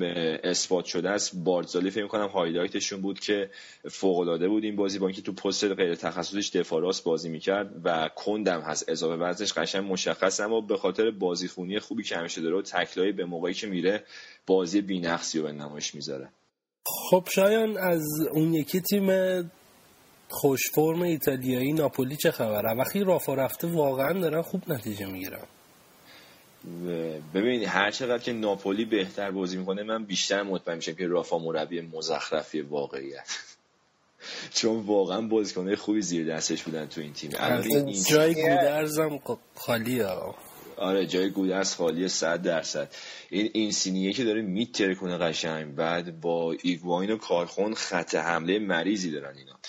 اثبات شده است. بارزالی فکر کنم هایلایتشون بود که فوق العاده بود این بازی با اینکه تو پست غیر تخصصیش دفاع راست بازی می‌کرد و کندم هست. اضافه وزنش قشنگ مشخص اما به خاطر بازیخونی خوبی که همیشه داره و تکلای به موقعی که میره بازی بی‌نقصی رو به نمایش می‌ذاره. خب شایان از اون یکی تیم خوش فرم ایتالیایی ناپولی چه خبره؟ وقتی رافا رفته واقعا دارن خوب نتیجه می‌گیرن. ببین هر چقدر که ناپولی بهتر بازی می‌کنه من بیشتر مطمئن میشم که رافا مربی مزخرفیه واقعا. چون واقعا بازیکنهای خوبی زیر دستش بودن تو این تیم. جای گودرزم خالیه. آره جای گودرز خالی 100 درصد. این اینسینیه که داره می‌ترکونه قشنگ بعد با ایگواین و کایخون خط حمله مریضی دارن اینا.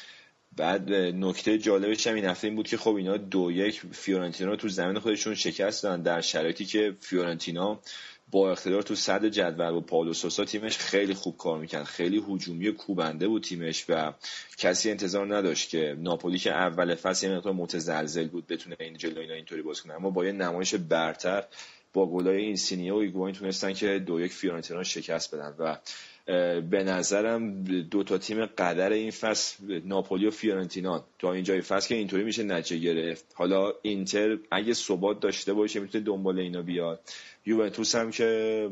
بعد نکته جالبش هم این هفته این بود که خب اینا دو یک فیورنتینا تو زمین خودشون شکست دادن در شرایطی که فیورنتینا با اقتدار تو صدر جدول و پائولو سوسا تیمش خیلی خوب کار می‌کرد. خیلی هجومی کوبنده بود تیمش و کسی انتظار نداشت که ناپولی که اول فصل یه مقدار متزلزل بود بتونه این جلو اینا اینطوری بازی کنه. اما با یه نمایش برتر با گلای اینسینیه و ایگواین تونستن که دو یک فیورنتینا شکست بدن و به نظرم دو تا تیم قدر این فصل ناپولی و فیورنتینا. تا اینجای فصل که اینطوری میشه نتیجه گرفت. حالا اینتر اگه ثبات داشته باشه می‌تونه دنبال اینا بیاد. یوونتوس هم که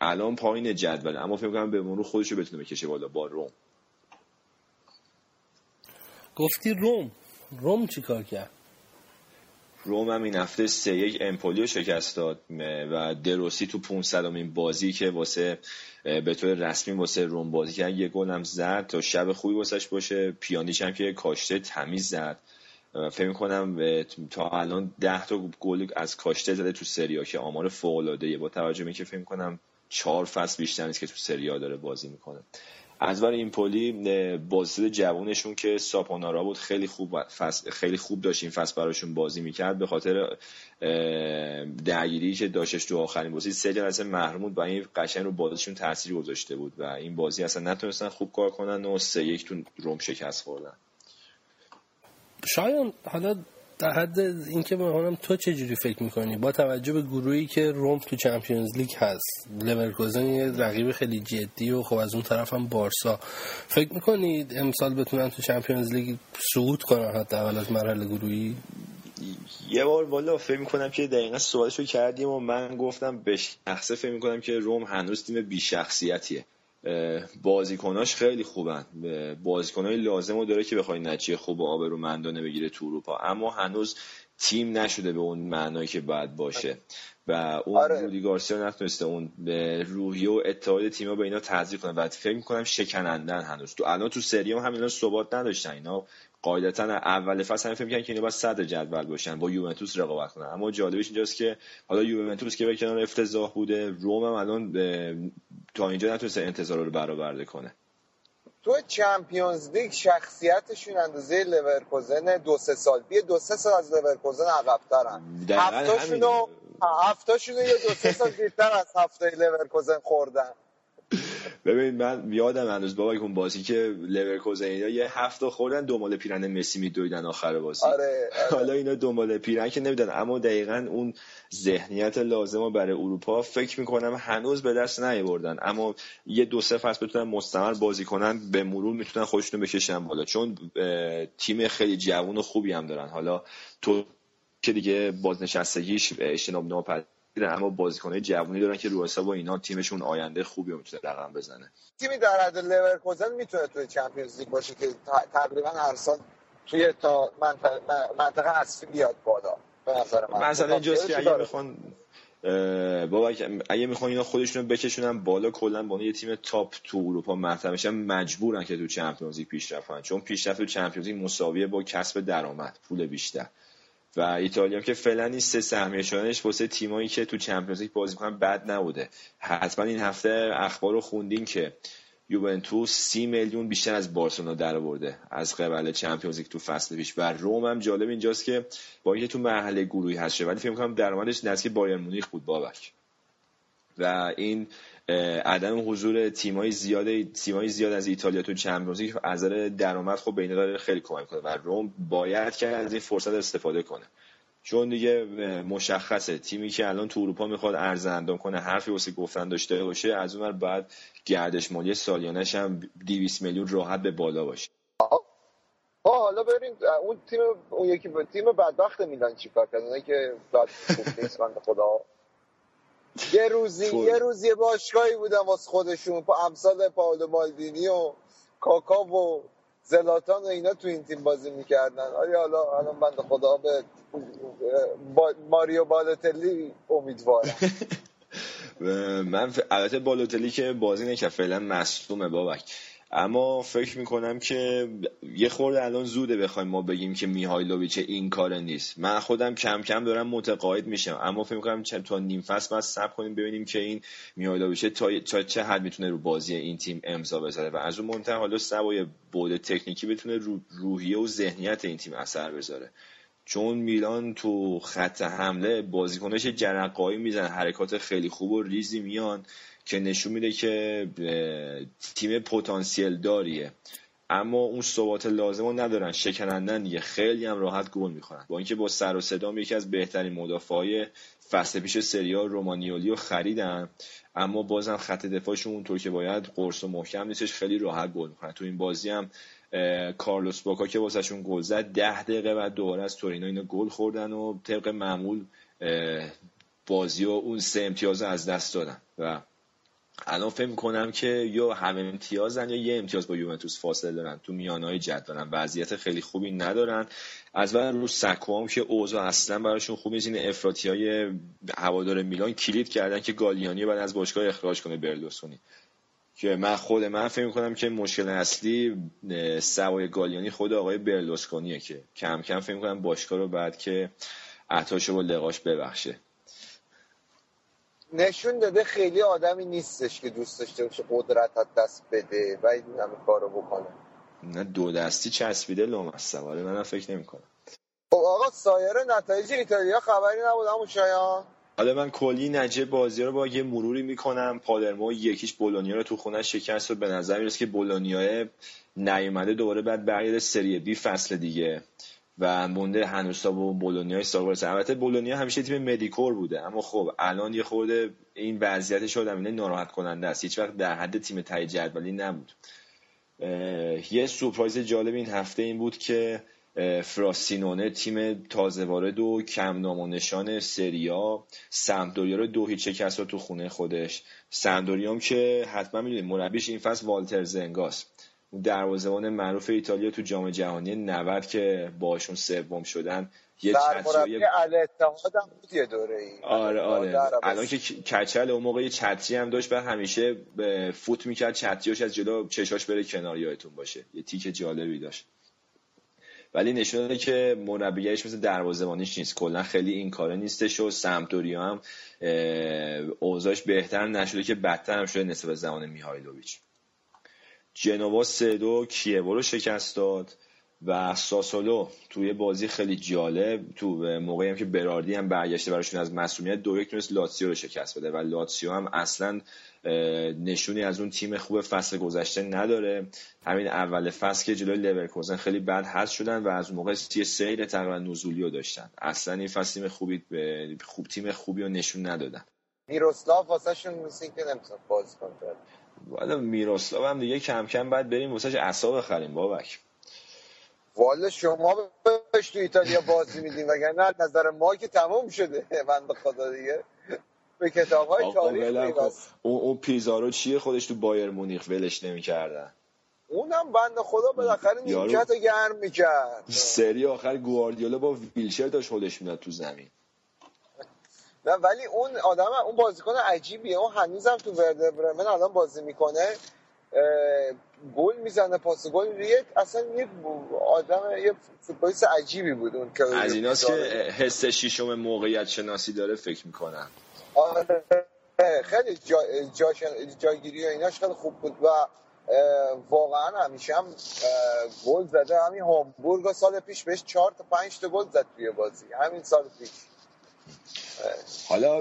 الان پایین جدول. اما فکر کنم به مرور خودش رو بتونه بکشه بالا با روم. گفتی روم. روم چیکار کرد؟ روم هم این هفته سه یک امپولیو شکست داد و دروسی تو 500 امین بازی که واسه به طور رسمی واسه روم بازی کرد یه گل هم زد تا شب خوبی واسش باشه. پیانیچ هم که کاشته تمیز زد. فکر کنم تا الان ده تا گل از کاشته زده تو سریا که آمار فوق العاده با توجه به اینکه فکر کنم چهار فصل بیشتر نیست که تو سریا داره بازی می‌کنه. از ور این پلی بازی جوونشون که ساپونارا بود خیلی خوب خیلی خوب داشت این فصل براشون بازی می‌کرد. به خاطر درگیری که داشتش تو آخرین بازی سری از محروم و این قشنگ رو بازیشون تاثیر گذاشته بود و این بازی اصلا نتونستن خوب کار کنن و سه یک تو روم شکست خوردن. شاید حالا در حد اینکه بخونم تو چه جوری فکر می‌کنی؟ با توجه به گروهی که روم تو Champions League هست. لورکوزن یه رقیب خیلی جدی و خب از اون طرف هم بارسا. فکر می‌کنید امسال بتونن تو Champions League صعود کنن حتی اول از مرحله گروهی؟ یه بار والا فکر می‌کنم که دقیقا سوالشو کردیم و من گفتم به شخصه فکر می‌کنم که روم هنوز تیم بی شخصیتیه بازیکناش خیلی خوبن. بازیکنای لازم رو داره که بخوای نتیجه خوب و آبرومندانه بگیره تو اروپا. اما هنوز تیم نشده به اون معنایی که باید باشه. و اون آره. رودی گارسیا نتونسته اون به روحیه و اتحاد تیم به اینا تزریق کنه. و فکر می‌کنم شکنندن هنوز. تو الان تو سری هم همینا ثبات نداشتن. اینا قاعدتا اول فصل هم فکر می‌کنن که اینا باید صدر جدول باشن با یوونتوس رقابت کنن. اما جالبش اینجاست که حالا یوونتوس که به کنار افتضاح بوده روم هم الان تا اینجا نتونسته انتظار رو برآورده کنه. تو Champions League شخصیتشون اندازه لورکوزن دو سه سال. بیه دو سه سال از لورکوزن عقبترن. هفتاشونو هفتاشونو یه دو سه سال دیرتر از هفته لورکوزن خوردن. ببین من یادم هنوز بابا اون بازی که لورکوزن اینا یه هفته خوردن دنبال پیرن مسی میدویدن آخر بازی. آره, آره. حالا اینا دنبال پیرن که نمیدون اما دقیقا اون ذهنیت لازم برای اروپا فکر می‌کنم هنوز به دست نیاوردن. اما یه دو سه فصل بتونن مستمر بازی کنن به مرور می‌تونن خودشونو بکشن بالا. چون تیم خیلی جوون و خوبی هم دارن. حالا تو که دیگه بازنشستگیش اجتناب ناپذیر اما بازیکنای جوونی دارن که رو با اینا تیمشون آینده خوبی رو می‌تونه رقم بزنه. تیمی در حد لورکوزن می‌تونه توی چمپیونز لیگ باشه که تقریبا هر سال توی تا منطقه, منطقه اصلی بیاد بالا به نظر من. مثلا اینجاست که اگه می‌خوان بابا اگه می‌خوان اینا خودشونو بکشونن بالا کلا با یه تیم top تو اروپا مطرح بشن مجبورن که تو Champions League پیشرفت کنن. چون پیشرفت تو Champions League مساویه با کسب درآمد پول بیشتر. و ایتالیا که فعلا این سه سهمیه شدنش واسه تیمایی که تو Champions League بازی کنن بد نبوده. حتما این هفته اخبار رو خوندین که یوونتوس سی میلیون بیشتر از بارسلونا در آورده از قبل چمپیونز لیگ تو فصل پیش و روم هم جالب اینجاست که با اینکه تو مرحله گروهی هست ولی فکر کنم درآمدش نزدیک بایرن مونیخ بود بابک و این عدم حضور تیمای زیاد تیمای زیاد از ایتالیا تو چمپیونز لیگ از نظر درآمد خب بین داره خیلی کمک کنه و روم باید که از این فرصت استفاده کنه. چون دیگه مشخصه. تیمی که الان تو اروپا می‌خواد ارز اندام کنه حرفی واسه گفتن داشته باشه از اون بعد گردش مالی سالیانش هم 200 میلیون راحت به بالا باشه. آه حالا بریم اون تیم اون یکی تیم بدبخت میلان چیکار کردن که بعد خدا. یه روزی یه روزی باشگاهی بودن واسه خودشون با امثال پاولو مالدینی و کاکا و زلاتان و اینا تو این تیم بازی می‌کردن. آیا حالا الان بند خدا به ماریو بالوتلی امیدوارم. من البته بالوتلی که بازی نکرد فعلا مصدومه بابک. اما فکر می‌کنم که یه خورده الان زوده بخوایم ما بگیم که میهایلوویچ این کار نیست. من خودم کم کم دارم متقاعد میشم. اما فکر می‌کنم تا نیم فصل باید سب کنیم ببینیم که این میهایلوویچ تا چه حد می‌تونه رو بازی این تیم امضا بذاره و از اون منتها حالا سوای بود تکنیکی بتونه رو روحیه و ذهنیت این تیم اثر بذاره. چون میلان تو خط حمله بازیکناش جرقایی میزن حرکات خیلی خوب و ریزی میان. که نشون میده که تیم پتانسیل داریه. اما اون ثبات لازم رو ندارن شکنندن دیگه. خیلی هم راحت گل می‌خورن. با اینکه با سر و صدام یکی از بهترین مدافعای فصل پیش سریا رومانیولی رو خریدن اما بازم خط دفاعشون اونطور که باید قرص و محکم نیستش. خیلی راحت گل می‌کنن تو این بازی هم کارلوس باکا که واسهشون گل زد ده دقیقه بعد دوباره از تورینو اینو گل خوردن و طبق معمول بازی و اون سه امتیاز از دست دادن. و الان فکر می‌کنم که یا هم امتیازن یا یه امتیاز با یوونتوس فاصله دارن. تو میانهای جدولن وضعیت خیلی خوبی ندارن. از ور رو سکوام که اوضاع اصلا براشون خوب نیست. این افراطی های هوادار میلان کلید کردن که گالیانی بعد از باشگاه اخراج کنه برلوسونی. که من خود من فکر می‌کنم که مشکل اصلی سوای گالیانی خود آقای برلوسکونیه که کم کم فکر می‌کنم باشگاه رو بعد که عطاشو با لقاش ببخشه. نشون داده خیلی آدمی نیستش که دوست داشته باشه قدرت دست بده و این همه کارو بکنه. نه دو دستی چسبیده لوم از من فکر نمی‌کنم. خب آقا سایر نتایج ایتالیا خبری نبود همون شایان حالا من کلی نجه بازی رو با یه مروری می‌کنم. پادرمو یکیش بولونیا رو تو خونه شکست و به نظر می‌رسه که بولونیا نیومده دوباره بعد برگرده سری بی فصل دیگه. و مونده هنوز تا با بولونیا برسه البته بولونیا همیشه تیم مدیکور بوده اما خب الان یه خورده این وضعیت شد اینه ناراحت کننده است. هیچ وقت در حد تیم تای جدولی نبود. یه سورپرایز جالب این هفته این بود که فراسینونه تیم تازه وارد و کم نام و نشان سریا سمدوریا رو دو هیچ شکست تو خونه خودش. سمدوریام که حتما می‌دونید مربیش این فصل والتر زنگاست. دروازه‌بان معروف ایتالیا تو جام جهانی 90 که باشون سوم شدن یه چتری هم بود یه دوره ای. آره آره. الان که کچل اون موقع یه چتری هم داشت و همیشه فوت می‌کرد چتریاش از جلو چشاش بره کنار یادتون باشه. یه تیک جالبی داشت. ولی نشون داده که مربیگرش مثل دروازه‌بانیش نیست. کلا خیلی این کاره نیستش و سمتوریا هم اوضاعش بهتر نشده که بدتر هم شده نسبت زمان میهایلوویچ. جنوا سه دو کیوو رو شکست داد. و ساسولو توی بازی خیلی جالب. تو موقعی هم که براردی هم برگشته براشون از مسئولیت دو یک تونست لاتسیو رو شکست بده. و لاتسیو هم اصلا نشونی از اون تیم خوب فصل گذشته نداره. همین اول فصل که جلوی لورکوزن خیلی بد حذف شدن و از موقع یه سیر تقریبا نزولی رو داشتن. اصلا این فصل تیم خوبی خوب تیم خوبی رو نشون ندادن. میروسلاو واسه شون که نمی‌تونه بازی کنه والا میروسلاو هم دیگه کم کم باید بریم واسه اعصاب بخریم بابک. والا شما بهش تو ایتالیا بازی میدین وگرنه نظر ما که تمام شده. بند خدا دیگه. به کتاب های تاریخ اون, اون پیزارو چیه خودش تو بایر مونیخ ولش نمی‌کردن؟ اونم بند خدا بالاخره نیمکت رو گرم می‌کرد. سری آخر گواردیولا با ویلچر داشت خودش می‌داد تو زمین. نه ولی اون آدم اون بازیکن عجیبیه. اون هنوزم تو ورده برمن الان بازی می‌کنه. گل می‌زنه پاس گل. یه اصلا یه آدم یه فوتبالیست عجیبی بود اون که از ایناست که حس شیشم موقعیت شناسی داره فکر می‌کنم آره خیلی جا جا جاگیری و ایناش خیلی خوب بود و واقعا همیشه هم گل زده. همین هامبورگ سال پیش بهش چهار تا پنج تا گل زد توی بازی. همین سال پیش. حالا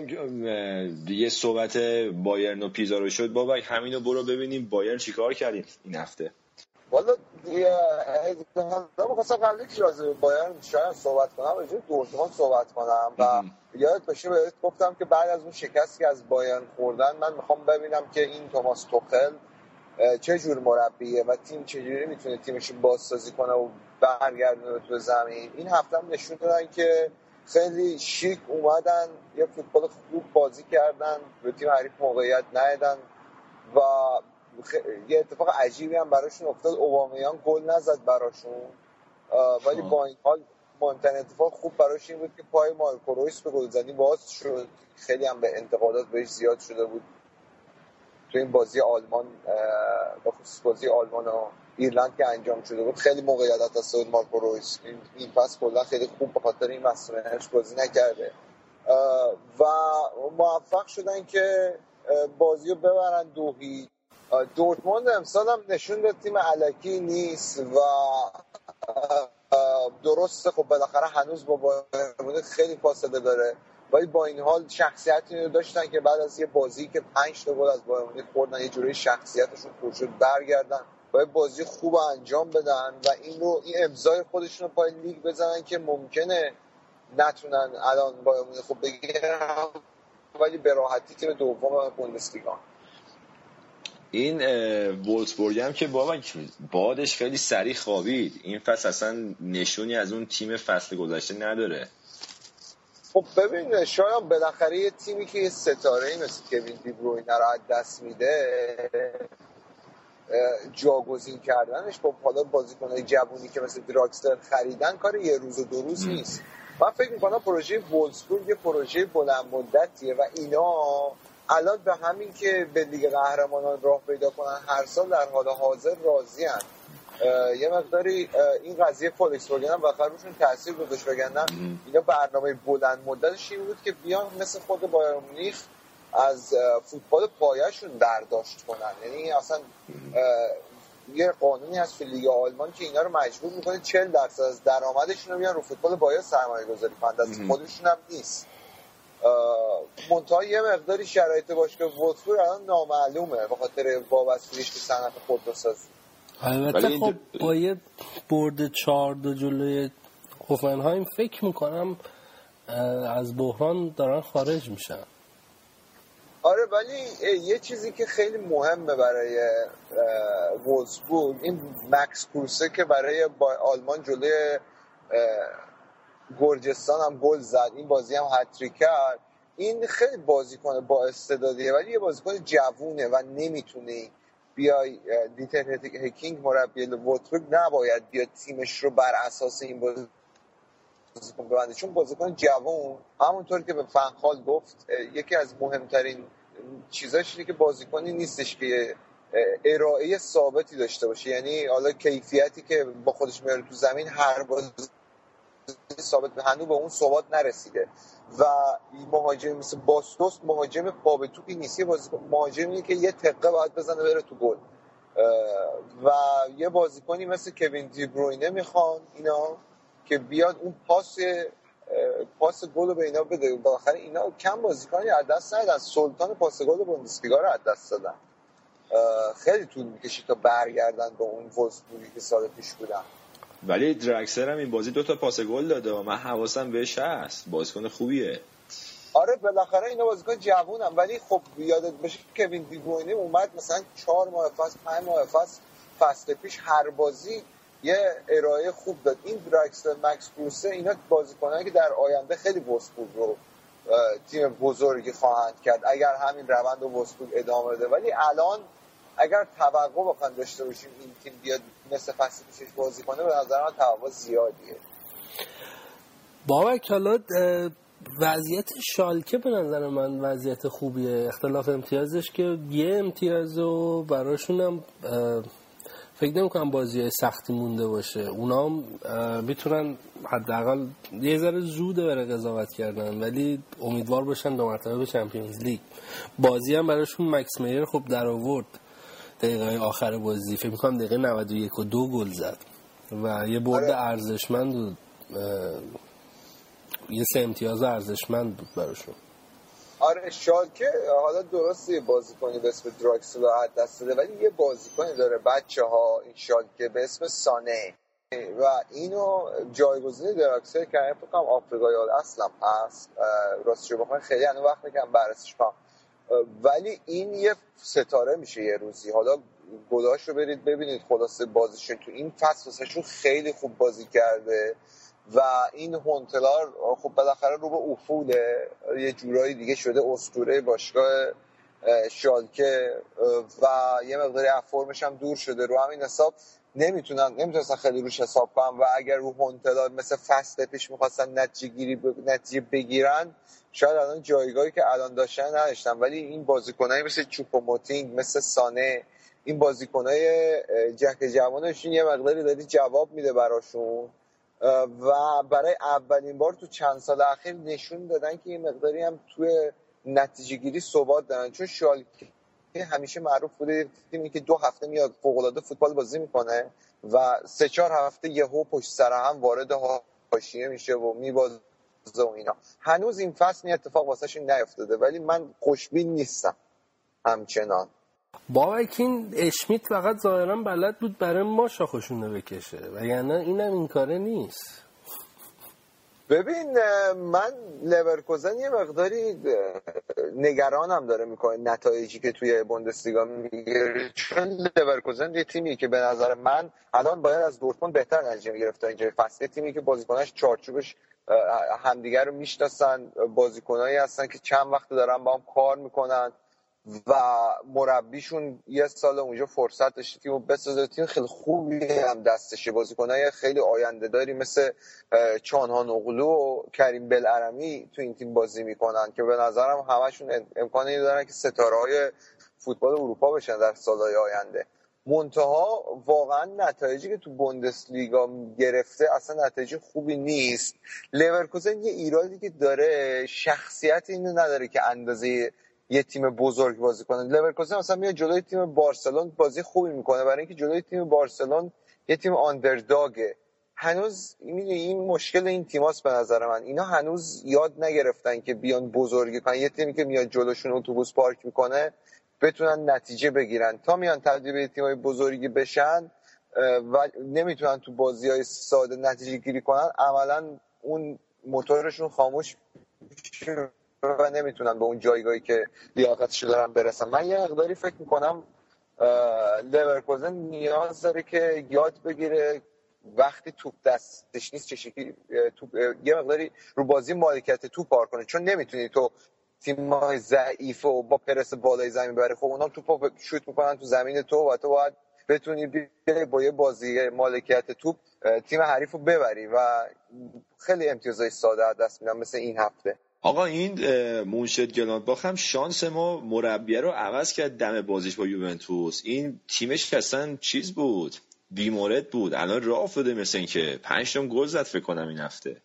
دیگه صحبت بایرن و پیزا رو شد بابک همینو برو ببینیم بایرن چیکار کردیم این هفته. والا خواستم قبلی که راضی بایرن شاید صحبت کنم راجع دورتمان صحبت کنم و یاد باشه بهت گفتم که بعد از اون شکستی که از بایرن خوردن من می‌خوام ببینم که این توماس توخل چه جور مربیه و تیم چجوری می‌تونه تیمش بازسازی کنه و برگردونه تو زمین. این هفته هم نشون دادن که خیلی شیک اومدن یه فوتبال خوب بازی کردن به تیم حریف موقعیت ندادن و یه اتفاق عجیبی هم براشون افتاد. اوبامیان گل نزد براشون. ولی خب. با این حال مهمترین اتفاق خوب براش این بود که پای مارکو رویس به گلزنی باز شد. خیلی هم به انتقادات بهش زیاد شده بود. تو این بازی آلمان خصوص بازی آلمان و ایرلند که انجام شده بود خیلی موقعیت از سود مارکو رویس. این, این پس کلا خیلی خوب به خاطر این مسئولیتش بازی نکرده. و موفق شدن که بازی رو ببرن دو دورتموند امسال هم نشون داد تیم علکی نیست و درسته خب بالاخره هنوز با خیلی فاصله داره. ولی با این حال شخصیتی رو داشتن که بعد از یه بازی که پنج تا گل از بایر مونیخ خوردن یه جوری شخصیتشون پر برگردن. و بازی خوب انجام بدن و این رو این امضای خودشون رو پای لیگ بزنن که ممکنه نتونن الان مونیخ خوب بگیرن ولی به راحتی تیم دوم بوندسلیگا. این وولتسبورگ هم که بابا بادش خیلی سریع خوابید. این فصل اصلا نشونی از اون تیم فصل گذشته نداره. خب ببین شاید بالاخره یه تیمی که یه ستاره ای مثل کوین دیبروینه رو از دست میده جاگزین کردنش با حالا بازیکنهای جوونی که مثل دراکستر خریدن کار یه روز و دو روز نیست. من فکر می‌کنم پروژه وولسبورگ یه پروژه بلند مدتیه و اینا الان به همین که به لیگ قهرمانان راه پیدا کنن هر سال در حال حاضر راضی هن. یه مقداری این قضیه فولکس واگن هم بخار روشون تاثیر گذاشت بگن اینا برنامه بلند مدتش این بود که بیان مثل خود بایرن مونیخ از فوتبال پایشون برداشت کنن. یعنی اصلا یه قانونی هست تو لیگ آلمان که اینا رو مجبور می‌کنه 40 درصد از درآمدشون رو بیان رو فوتبال بایر سرمایه گذاری کنند از خودشون هم نیست. منتها یه مقداری شرایط باشگاه وودفور الان نامعلومه به خاطر وابستگیش به صنعت خودروسازی. البته خب با یه برد چهار دو جلوی هوفنهایم فکر می‌کنم از بحران دارن خارج میشن. آره ولی یه چیزی که خیلی مهمه برای وولسبورگ این مکس کروسه که برای آلمان جلوی گرجستان هم گل زد این بازی هم هتریک کرد. این خیلی بازیکن با استعدادیه ولی یه بازیکن جوونه و نمی‌تونه بیای دیتر هکینگ مربی ووتروگ نباید بیاد تیمش رو بر اساس این بازیکن ببنده. چون بازیکن جوون همونطور که به فنخال گفت یکی از مهمترین چیزاش اینه که بازیکنی نیستش که ارائه ثابتی داشته باشه. یعنی حالا کیفیتی که با خودش میاره تو زمین هر بازی ثابت هنوز به اون ثبات نرسیده. و مهاجم مثل باستوس مهاجم پا به توپی نیست مهاجمی که یه تقه باید بزنه بره تو گل. و یه بازیکنی مثل کوین دیبروینه می‌خوان اینا. که بیاد اون پاس پاس گل رو به اینا بده. بالاخره اینا کم بازیکنی از دست ندادن سلطان پاس گل بوندسلیگا رو از دست دادن. خیلی طول می‌کشید تا برگردن به اون وولفسبورگی که سال پیش بودن. ولی درکسر هم این بازی دو تا پاس گل داده و من حواسم بهش هست. بازیکن خوبیه. آره بالاخره اینا بازیکن جوونم ولی خب یادت باشه که کوین دیبروینه اومد مثلا چهار ماه فصل پنج ماه فصل فصل پیش هر بازی یه ارائه خوب داد. این درکسر مکس کروسه اینا بازیکنایی که در آینده خیلی وسپول رو تیم بزرگی خواهند کرد. اگر همین روند و ادامه بده. ولی الان اگر توقع بخوان داشته باشیم این تیم بیاد مثل فصل پیشش بازی کنه به نظر من توقع زیادیه. بابک حالا وضعیت شالکه به نظر من وضعیت خوبیه. اختلاف امتیازش که یه امتیاز و براشون هم فکر نمی کنم بازی سختی مونده باشه. اونا هم می‌تونن حداقل یه ذره زوده برای قضاوت کردن ولی امیدوار باشن دو مرتبه به چمپیونز لیگ. بازی هم براشون مکس میر خب در آورد دقیقه آخر بازی. فکر می‌کنم دقیقه 91 و دو گل زد. و یه برد آره. ارزشمند بود. یه سه امتیاز ارزشمند بود براشون. آره شالکه حالا درسته بازیکنی به اسم دراکسل از دست داده ولی یه بازیکنی داره بچه ها این شالکه به اسم سانه. و اینو جایگزین دراکسل که فکر کنم آفریقای اصلا هست راستش بخوام خیلی انو وقت می‌کنم بررسیش کنم. ولی این یه ستاره میشه یه روزی. حالا گلاش رو برید ببینید خلاصه بازیشون تو این فصل خیلی خوب بازی کرده. و این هونتلار خب بالاخره رو به افوله یه جورایی دیگه شده اسطوره باشگاه شالکه و یه مقداری افرمش هم دور شده. رو همین حساب نمی‌تونن نمی‌تونستن خیلی روش حساب کنن و اگر رو هونتلا مثل فصل پیش می‌خواستن نتیجه گیری نتیجه بگیرن شاید الان جایگاهی که الان داشتن نداشتن. ولی این بازیکنایی مثل چوپوموتینگ مثل سانه این بازیکنای جک جوانشون یه مقداری داری جواب میده براشون. و برای اولین بار تو چند سال اخیر نشون دادن که این مقداری هم توی نتیجه گیری ثبات دارن. چون شالکه همیشه معروف بوده تیمی که دو هفته میاد فوق فوتبال بازی می‌کنه و سه چهار هفته یهو پشت سر هم وارد حاشیه میشه و میبازه و اینا. هنوز این فصل این اتفاق واسه نیفتاده ولی من خوشبین نیستم همچنان. بابکین اشمیت فقط ظاهرا بلد بود برای ما شاخشونه بکشه یعنی اینم این کاره نیست. ببین من لورکوزن یه مقداری نگرانم داره می‌کنه نتایجی که توی بوندسلیگا می‌گیره. چون لورکوزن یه تیمی که به نظر من الان باید از دورتموند بهتر نتیجه می‌گرفت اینجا فصل تیمی که بازیکناش چارچوبش همدیگر رو می‌شناسن بازیکنایی هستن که چند وقت دارن با هم کار می‌کنن. و مربیشون یه سال اونجا فرصت داشته تیم بسازه. تیم خیلی خوبی هم دستشه. بازیکنای خیلی آینده داری مثل چانهان اغلو و کریم بلعرمی تو این تیم بازی می‌کنن که به نظرم همشون امکانی دارن که ستاره های فوتبال اروپا بشن در سالهای آینده. منتها واقعا نتایجی که تو بوندسلیگا گرفته اصلا نتایج خوبی نیست. لورکوزن یه ایرادی که داره شخصیت اینو نداره که اندازه یه تیم بزرگ بازی کنه. لورکوزن مثلا میاد جلوی تیم بارسلون بازی خوبی می‌کنه. برای اینکه جلوی تیم بارسلون یه تیم underdog ه هنوز این مشکل این تیماست به نظر من. اینا هنوز یاد نگرفتن که بیان بزرگی کنن. یه تیمی که میاد جلوشون اتوبوس پارک می‌کنه بتونن نتیجه بگیرن. تا میان تبدیل به تیمای بزرگی بشن و نمی‌تونن تو بازی های ساده نتیجه گیری کنن عملا اون موتورشون خاموش و نمی‌تونن به اون جایگاهی که لیاقتش دارن برسن من یه مقداری فکر می‌کنم لورکوزن نیاز داره که یاد بگیره وقتی توپ دستش نیست چه شکلی یه مقداری رو بازی مالکیت توپ کار کنه. چون نمی‌تونی تو تیم های ضعیف و با پرس بالای زمین بره خب اونا توپ شوت می‌کنن تو زمین تو و تو باید بتونی با یه بازی مالکیت توپ تیم حریف رو ببری و خیلی امتیازهای ساده دست میدن مثل این هفته. آقا این مونشن گلادباخ هم شانس ما مربیه رو عوض کرد دم بازیش با یوونتوس. این تیمش که اصلا چیز بود بیمورد بود. الان راه افتاده مثل اینکه پنج تا گل زد فکر کنم این هفته.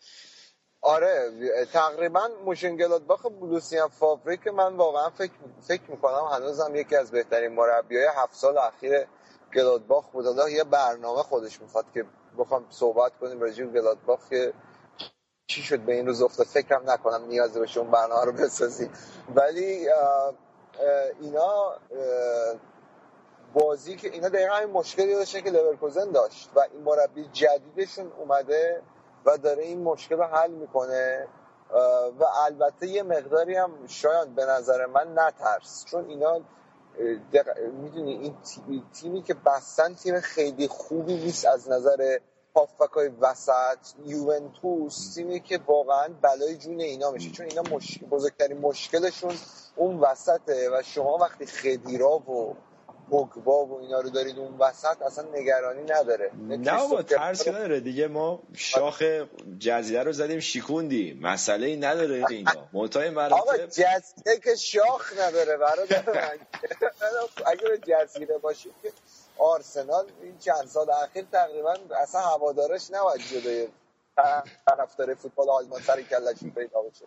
آره تقریبا موشن گلادباخ با لوسین فاوره که من واقعا فکر فکر می‌کنم هنوزم یکی از بهترین مربیای هفت سال اخیر گلادباخ بود. یه برنامه خودش می‌خواد که بخوام صحبت کنیم راجع به گلادباخ که چی شد به این روز افتاد؟ فکرم نکنم نیاز به اون برنامه رو بسازی ولی اینا بازی که اینا دقیقا همین مشکلی داشتن که لورکوزن داشت و این مربی جدیدشون اومده و داره این مشکل رو حل می‌کنه. و البته یه مقداری هم شاید به نظر من نترس. چون اینا می‌دونی این تیمی که بستن تیم خیلی خوبی نیست از نظر هافبک وسط یوونتوس تیمی که واقعا بلای جون اینا میشه. چون اینا مشکل بزرگترین مشکلشون اون وسطه و شما وقتی خدیرا و پوگبا و اینا رو دارید اون وسط اصلا نگرانی نداره. نه با ترس نداره دیگه. ما شاخ جزیره رو زدیم شیکوندی. مسئله ای نداره اینا. منتهای مراتب آقا جزیره که شاخ نداره برادر اگه جزیره باشید که آرسنال این چند سال اخیر تقریبا اصلا هوادارش نباید جلوی طرفدار فوتبال آلمان سر کلش پیدا بشه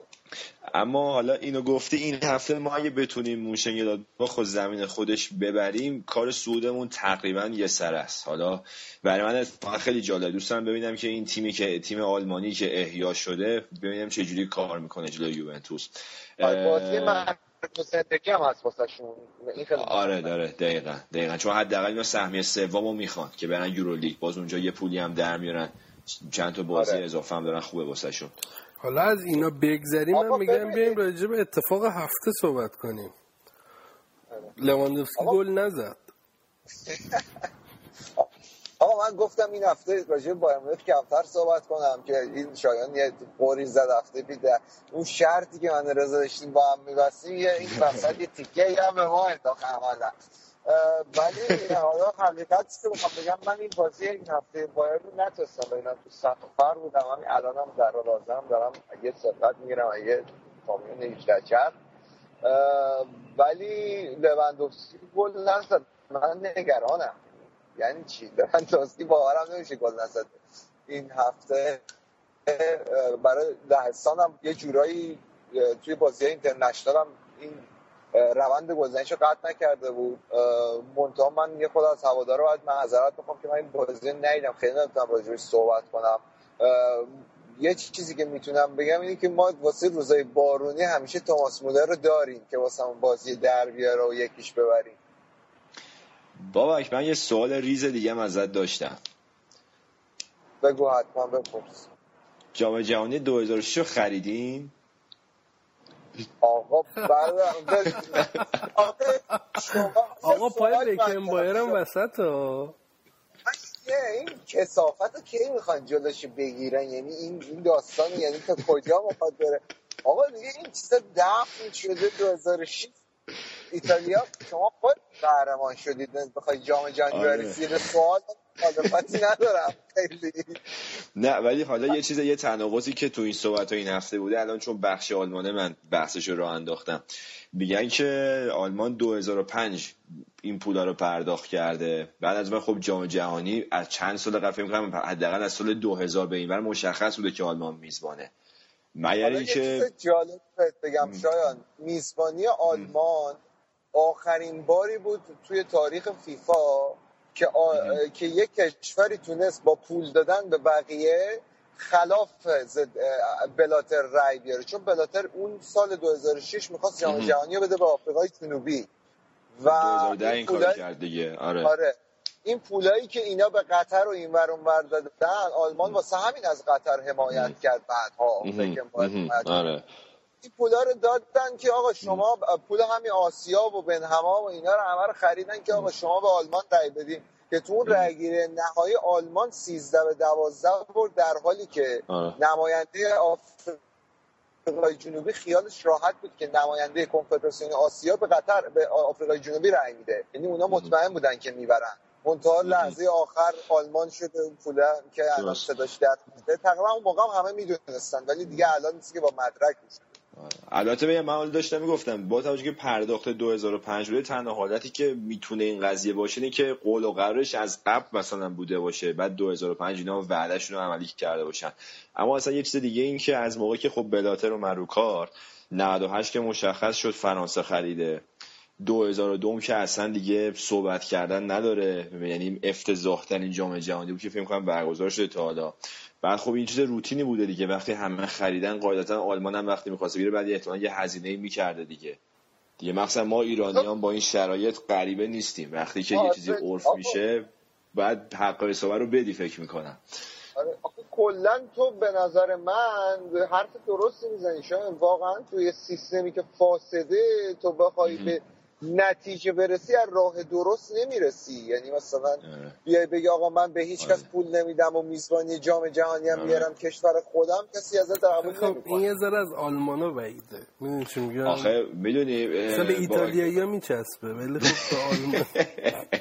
اما حالا اینو گفتی این هفته ما اگه بتونیم موشن با خود زمین خودش ببریم کار سودمون تقریبا یه سر است. حالا برای من خیلی جالب. دوستم ببینم که این تیمی که تیم آلمانی که احیا شده ببینم چه جوری کار می‌کنه جلوی یوونتوس. آره، آره داره. دقیقا. دقیقا. چون حداقل اینا سهمیه سومو می‌خوان که برن یورولیگ. باز اونجا یه پولی هم در میارن. چند تا بازی آره. اضافه هم دارن خوبه واسه شون حالا از اینا بگذریم من میگم بیایم راجع به اتفاق هفته صحبت کنیم. آره. لواندوفسکی گل نزد. آقا من گفتم این هفته راجع بایر مونیخ کمتر صحبت کنم که این شایان یه قوری زد هفته پیش اون شرطی که من رضا داشتیم با هم می‌بستیم یه این وسط یه تیکه هم به ما انداخت. عملا ولی حالا حقیقت که بخوام بگم من این بازی این هفته بایر رو نتونستم ببینم. تو سفر بودم. همین الانم در لازم دارم یه سبقت می‌گیرم یه کامیون 18 چرخ. ولی لوندوفسکی گل نزد. من نگرانم. یعنی چی؟ لوندوفسکی باورم نمیشه نزد. این هفته برای لهستان هم یه جورایی توی بازی اینترنشنال هم این روند گزینش رو قطع نکرده بود. منتها من یه خود از هوادارا باید معذرت بخوام که من این بازی ندیدم. خیلی نمی‌تونم راجبش صحبت کنم. یه چیزی که می‌تونم بگم اینه که ما واسه روزای بارونی همیشه توماس مولر رو داریم که واسه بازی در بیاره و یکیش ببریم. بابک من یه سوال ریز دیگه ازت داشتم. بگو حتما بپرس. جام جهانی 2006 رو خریدین آقا آقا پای بکن بایرم وسط ها این کسافت رو کی می‌خوان جلوش بگیرن؟ یعنی این این داستان یعنی تا کجا می‌خواد بره؟ آقا دیگه این چیزا دفن شده 2006 ایتالیا شما خود قهرمان شدید. بخوای جام جهانی برسید سوال مخالفتی ندارم. خیلی. نه ولی حالا یه چیز یه تناقضی که تو این صحبت این هفته بوده الان چون بخش آلمانه من بحثش رو راه انداختم. میگن که آلمان 2005 این پولا رو پرداخت کرده. بعد از من خب جام جهانی از چند سال قبل فکر کنم حداقل از سال 2000 به اینور مشخص بوده که آلمان میزبانه. مگر که جالب بگم شایان. میزبانی آلمان آخرین باری بود توی تاریخ فیفا که, آ... که یک کشوری تونست با پول دادن به بقیه خلاف بلاتر رای بیاره. چون بلاتر اون سال 2006 می‌خواست جام جهانی بده به آفریقای جنوبی. و 2010 این کار کرد دیگه. آره. آره. این پولایی که اینا به قطر و این ور دادن آلمان واسه همین از قطر حمایت کرد بعدها. آره. این پولا رو دادن که آقا شما پول همین آسیا و بنهما و اینا رو همه رو خریدن که آقا شما به آلمان رای بدین. که تو اون رأیگیری نهایی آلمان 13 به 12 برد در حالی که آه. نماینده آفریقای جنوبی خیالش راحت بود که نماینده کنفدراسیون آسیا به قطر به آفریقای جنوبی رأی میده. یعنی اونا مطمئن بودن که می‌برن. منتها لحظه آخر آلمان شده اون پوله که الان صداش در تقریبا اون موقع هم همه می‌دونستن ولی دیگه الان نیست که با مدرک میشه البته به من داشتم می‌گفتم با توجه که پرداخت 2005 بوده تنها حالتی که می‌تونه این قضیه باشه اینه که قول و قرارش از قبل مثلا بوده باشه بعد 2005 اینا وعدهشون رو عملی کرده باشن. اما اصلا یه چیز دیگه این که از موقعی که خب بلاتر و مروکار 98 که مشخص شد فرانسه خریده. 2002 که اصلا دیگه صحبت کردن نداره یعنی افتضاح ترین جام جهانی بود که فکر کنم برگزار شده تا حالا. بعد خب این چیز روتینی بوده دیگه. وقتی همه خریدن قاعدتا آلمان هم وقتی می‌خواسته بگیره بعد احتمال یه هزینه می‌کرده دیگه. دیگه مخصوصا ما ایرانیان با این شرایط غریبه نیستیم. وقتی که یه چیزی عرف میشه بعد حق حسابه رو بدی فکر می‌کنم. آره کلا تو به نظر من حرف درستی می‌زنی شاید واقعا توی سیستمی که فاسده تو بخوای به نتیجه برسی از راه درست نمی‌رسی. یعنی مثلا بیای بگی آقا من به هیچ کس آره. پول نمیدم و میزبانی جام جهانی هم میارم آره. کشور خودم کسی ازت قبول خب این یه ذره از آلمانا بعیده. می‌دونی چی میگم؟ آخه می‌دونی مثلا به ایتالیایی ها میچسبه ولی خب تو آلمان.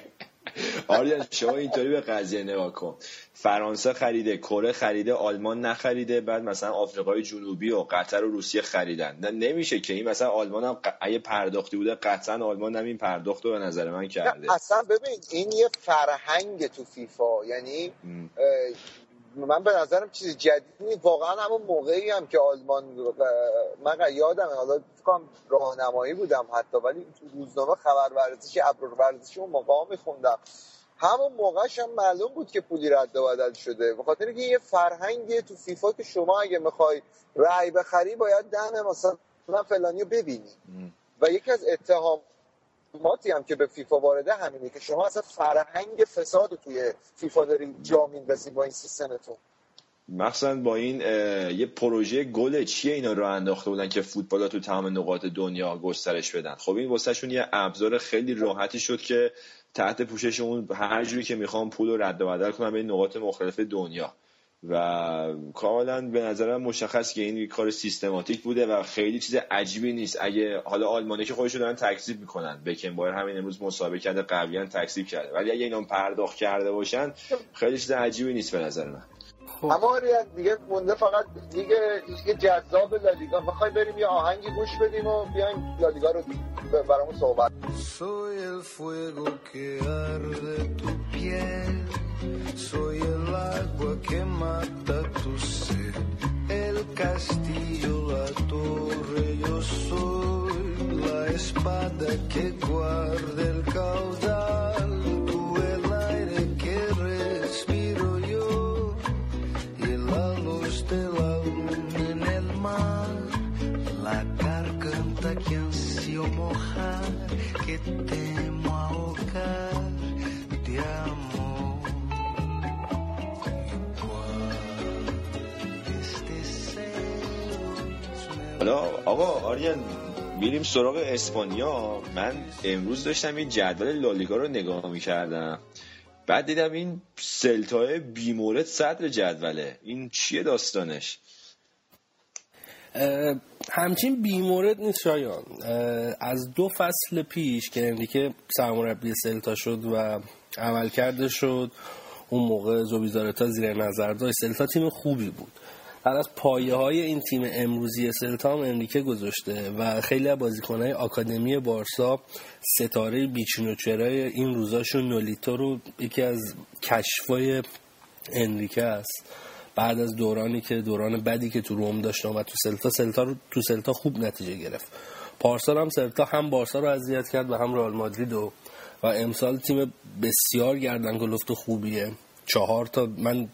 آریان شما اینطوری به قضیه نگاه کن. فرانسه خریده کره خریده آلمان نخریده بعد مثلا آفریقای جنوبی و قطر و روسیه خریدن. نه نمیشه که این مثلا آلمان هم اگه پرداختی بوده قطعا آلمان هم این پرداخت رو به نظر من کرده. اصلا ببین این یه فرهنگ تو فیفا. یعنی من به نظرم چیز جدیدی واقعا همون موقعی هم که آلمان من یادم حالا فکرم راهنمایی بودم حتی ولی تو روزنامه خبر ورزشی ابرار ورزشی اون موقع میخوندم. همون موقعش هم معلوم بود که پولی رد و بدل شده. به خاطر اینکه یه فرهنگی تو فیفا که شما اگه می‌خوای رأی بخری باید دم مثلا فلانی رو ببینی. و یکی از اتهاماتی هم که به فیفا وارده همینه که شما اصلا فرهنگ فساد توی فیفا داری جا میندازی با این سیستمتون مخصوصا با این یه پروژه گل چیه اینا رو انداخته بودن که فوتبال تو تمام نقاط دنیا گسترش بدن؟ خب این واسهشون یه ابزار خیلی راحتی شد که تحت پوشش اون هر جوری که می‌خوام پول رو رد و بدل کنم به نقاط مختلف دنیا. و کاملا به نظرم مشخص که این کار سیستماتیک بوده و خیلی چیز عجیبی نیست. اگه حالا آلمانی که خودشون دارن تکذیب می‌کنن بکن بایر همین امروز مسابقه کرده قویا تکذیب کرده. ولی اگه اینا پرداخت کرده باشن خیلی چیز عجیبی نیست به نظر من. خب. اما دیگه مونده فقط دیگه دیگه جذاب لالیگا بخوای بریم یه آهنگی گوش بدیم و بیایم لالیگا رو برامون صحبت Soy el fuego que arde tu piel Soy el agua que mata tu sed El castillo, la torre, yo soy La espada que guarda el caudal آقا آریان میریم سراغ اسپانیا. من امروز داشتم این جدول لالیگا رو نگاه می‌کردم. بعد دیدم این سلتای بیمورد صدر جدوله. این چیه داستانش؟ همچین بیمورد نیست شایان. از دو فصل پیش که انریکه سرمربی سلتا شد و عمل کرده شد اون موقع زوبیزارتا زیر نظر داشت. سلتا تیم خوبی بود. بعد از پایه های این تیم امروزی سلتا هم انریکه گذاشته و خیلی از بازیکنهای آکادمی بارسا ستاره بیچنوچرای این روزاشون نولیتو رو یکی از کشفای انریکه است. بعد از دورانی که دوران بدی که تو روم داشت و تو سلتا سلتا رو تو سلتا خوب نتیجه گرفت. پارسال هم سلتا هم بارسا رو اذیت کرد و هم رئال مادرید و و امسال تیم بسیار گردن گلفت و خوبیه. چهار تا من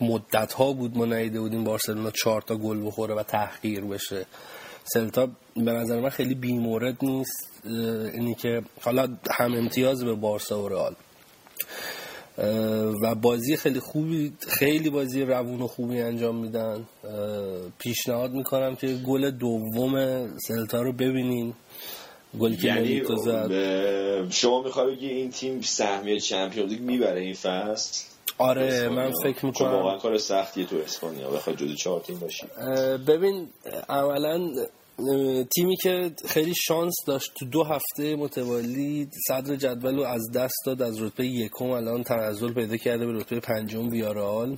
مدت ها بود ما نیده بودیم بارسلونا چهار تا گل بخوره و تحقیر بشه. سلتا به نظر من خیلی بیمورد نیست اینی که حالا هم امتیاز به بارسا و رئال. و بازی خیلی خوبی خیلی بازی روون و خوبی انجام میدن. پیشنهاد می‌کنم که گل دوم سلتا رو ببینین. گلی که یعنی زد. شما می‌خوای بگی این تیم سهمیه چمپیونز لیگ می‌بره این فصل؟ آره من فکر می‌کنم. واقعا کار سختیه تو اسپانیا بخواد جزو چهار تیم باشی. ببین اولا تیمی که خیلی شانس داشت تو دو هفته متوالی صدر جدول رو از دست داد از رتبه یکم الان تنزل پیدا کرده به رتبه پنجم بیارال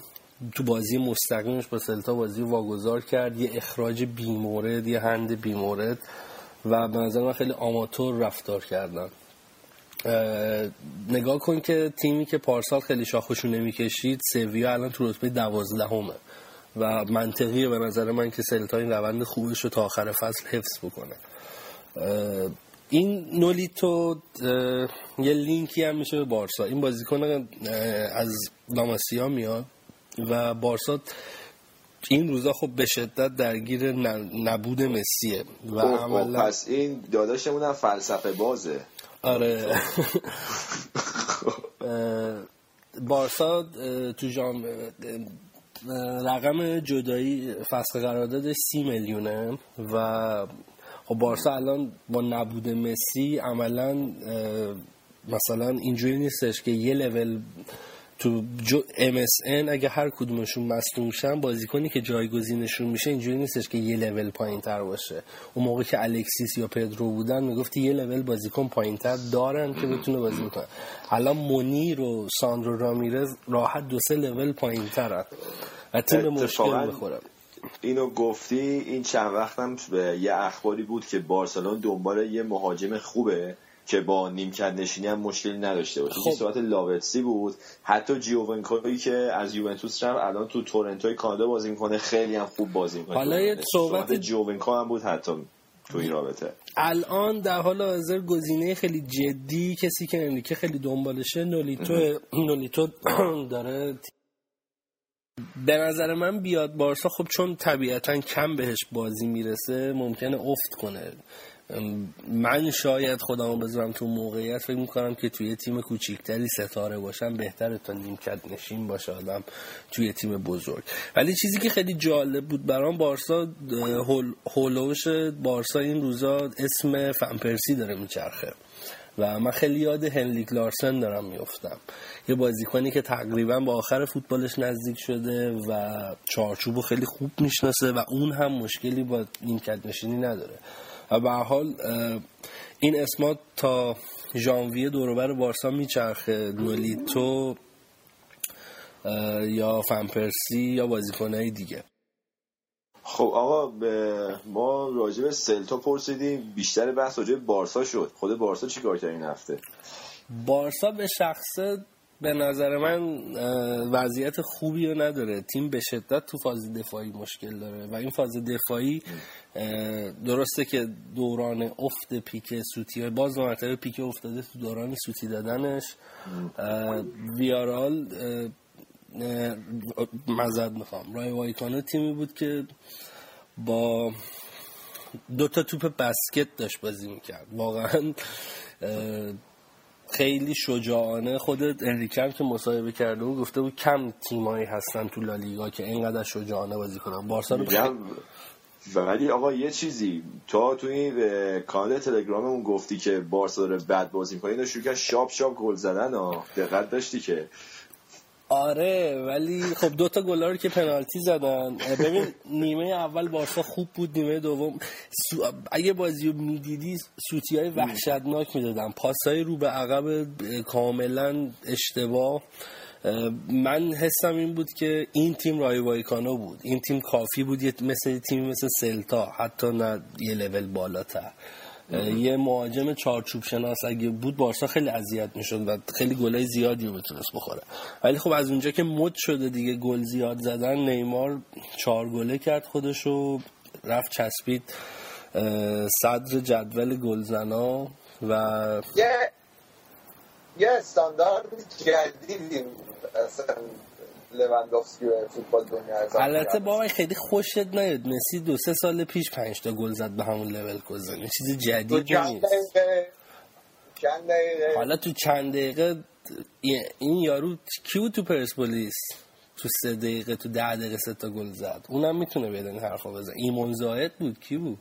تو بازی مستقیمش با سلتا بازی واگذار کرد یه اخراج بیمورد یه هند بیمورد و به نظر من خیلی آماتور رفتار کردن. نگاه کن که تیمی که پارسال خیلی شاخشو نمی‌کشید سویا الان تو رتبه دوازدهمه. و منطقیه به نظر من که سلتا این روند خوبش رو تا آخر فصل حفظ بکنه. این نولیتو یه لینکی هم میشه به بارسا. این بازیکن از داماسیا میاد و بارسا این روزا خب به شدت درگیر نبود مسیه و خب، خب، عملا پس این داداشمون هم فلسفه بازه. آره. بارسا تو جام رقم جدایی فصل قرارداد سی میلیونه و خب بارسا الان با نبود مسی عملا مثلا اینجوری نیستش که یه لول تو جو MSN اگه هر کدومشون مصدوم شن بازیکنی که جایگزینشون میشه اینجوری نیستش که یه لول پایین تر باشه. اون موقع که الکسیس یا پدرو بودن می‌گفتی یه لول بازیکن پایین تر دارن که بتونه بازی کنه الان مونیر و ساندرو رامیرز راحت دو سه لول پایین ترن و تیم مشکل می‌خورن اینو گفتی این چند وقتم به یه اخباری بود که بارسلون دنبال یه مهاجم خوبه. که با نیمکت نشینی هم مشکلی نداشته باشه. خب. صورت لاوتسی بود. حتی جیوونکوی که از یوونتوس هم الان تو تورنتوی کانادا بازی می‌کنه خیلی هم خوب بازی می‌کنه. حالا یه صحبت جیوونکو هم بود حتی تو این رابطه. الان در حال حاضر گزینه خیلی جدی کسی که امریکا خیلی دنبالشه نولیتو نولیتو داره. به نظر من بیاد بارسا خب چون طبیعتا کم بهش بازی می‌رسه ممکنه افت کنه. من شاید خودمو بذارم تو موقعیت. فکر می‌کنم که توی تیم کوچیکتری ستاره باشم بهتره تا نیمکت نشین باشه آدم توی تیم بزرگ. ولی چیزی که خیلی جالب بود برام بارسا هولوش بارسا این روزا اسم فنپرسی داره میچرخه. و من خیلی یاد هنلیک لارسن دارم میفتم یه بازیکنی که تقریبا با آخر فوتبالش نزدیک شده و چارچوبو خیلی خوب می‌شناسه و اون هم مشکلی با این نشینی نداره. و به حال این اسمات تا ژانویه دوروبر بارسا میچرخه. نولیتو یا فنپرسی یا بازیکنهای دیگه. خب آقا به ما راجع به سلتا پرسیدیم. بیشتر بحث راجع بارسا شد. خود بارسا چی کار کرد این هفته؟ بارسا به شخصه به نظر من وضعیت خوبی رو نداره. تیم به شدت تو فاز دفاعی مشکل داره و این فاز دفاعی درسته که دوران افت پیک سوتی باز مرتبه پیک افتاده تو دوران سوتی دادنش. ویارال مزد می‌خوام. رای وایکانو تیمی بود که با دو تا توپ بسکت داشت بازی می‌کرد. واقعا خیلی شجاعانه خودت انریکم که مصاحبه کرده و گفته بود کم تیمایی هستن تو لالیگا که اینقدر شجاعانه بازی کنن. بارسا رو ولی آقا یه چیزی تا تو این کانال تلگراممون گفتی که بارسا داره بد بازی می‌کنه اینو شروع شاپ شاپ گل زدن ها دقت داشتی که؟ آره ولی خب دو تا گلا رو که پنالتی زدن. ببین نیمه اول بارسا خوب بود نیمه دوم سو... اگه بازی رو می‌دیدی سوتی های وحشتناک می‌دادن. پاسای رو به عقب کاملا اشتباه. من حسم این بود که این تیم رای وایکانو بود. این تیم کافی بود مثل تیم مثل سلتا حتی نه یه لول بالاتر. یه مهاجم چارچوب شناس اگه بود بارسا خیلی اذیت می‌شد و خیلی گلای زیادی رو بتونست بخوره. ولی خب از اونجا که مد شده دیگه گل زیاد زدن نیمار چهار گله کرد خودشو رفت چسبید صدر جدول گلزنا و یه یه استاندارد جدیدی لوندوفسکی و فوتبال دنیا البته با خیلی خوشت نیاد. مسی دو سه سال پیش پنج تا گل زد به همون لول گل چیز جدید نیست. حالا تو چند دقیقه این یارو کیو تو پرسپولیس؟ تو سه دقیقه تو ده دقیقه سه تا گل زد. اونم می‌تونه بیاد این حرفا بزن ایمون زاهد بود. کی بود؟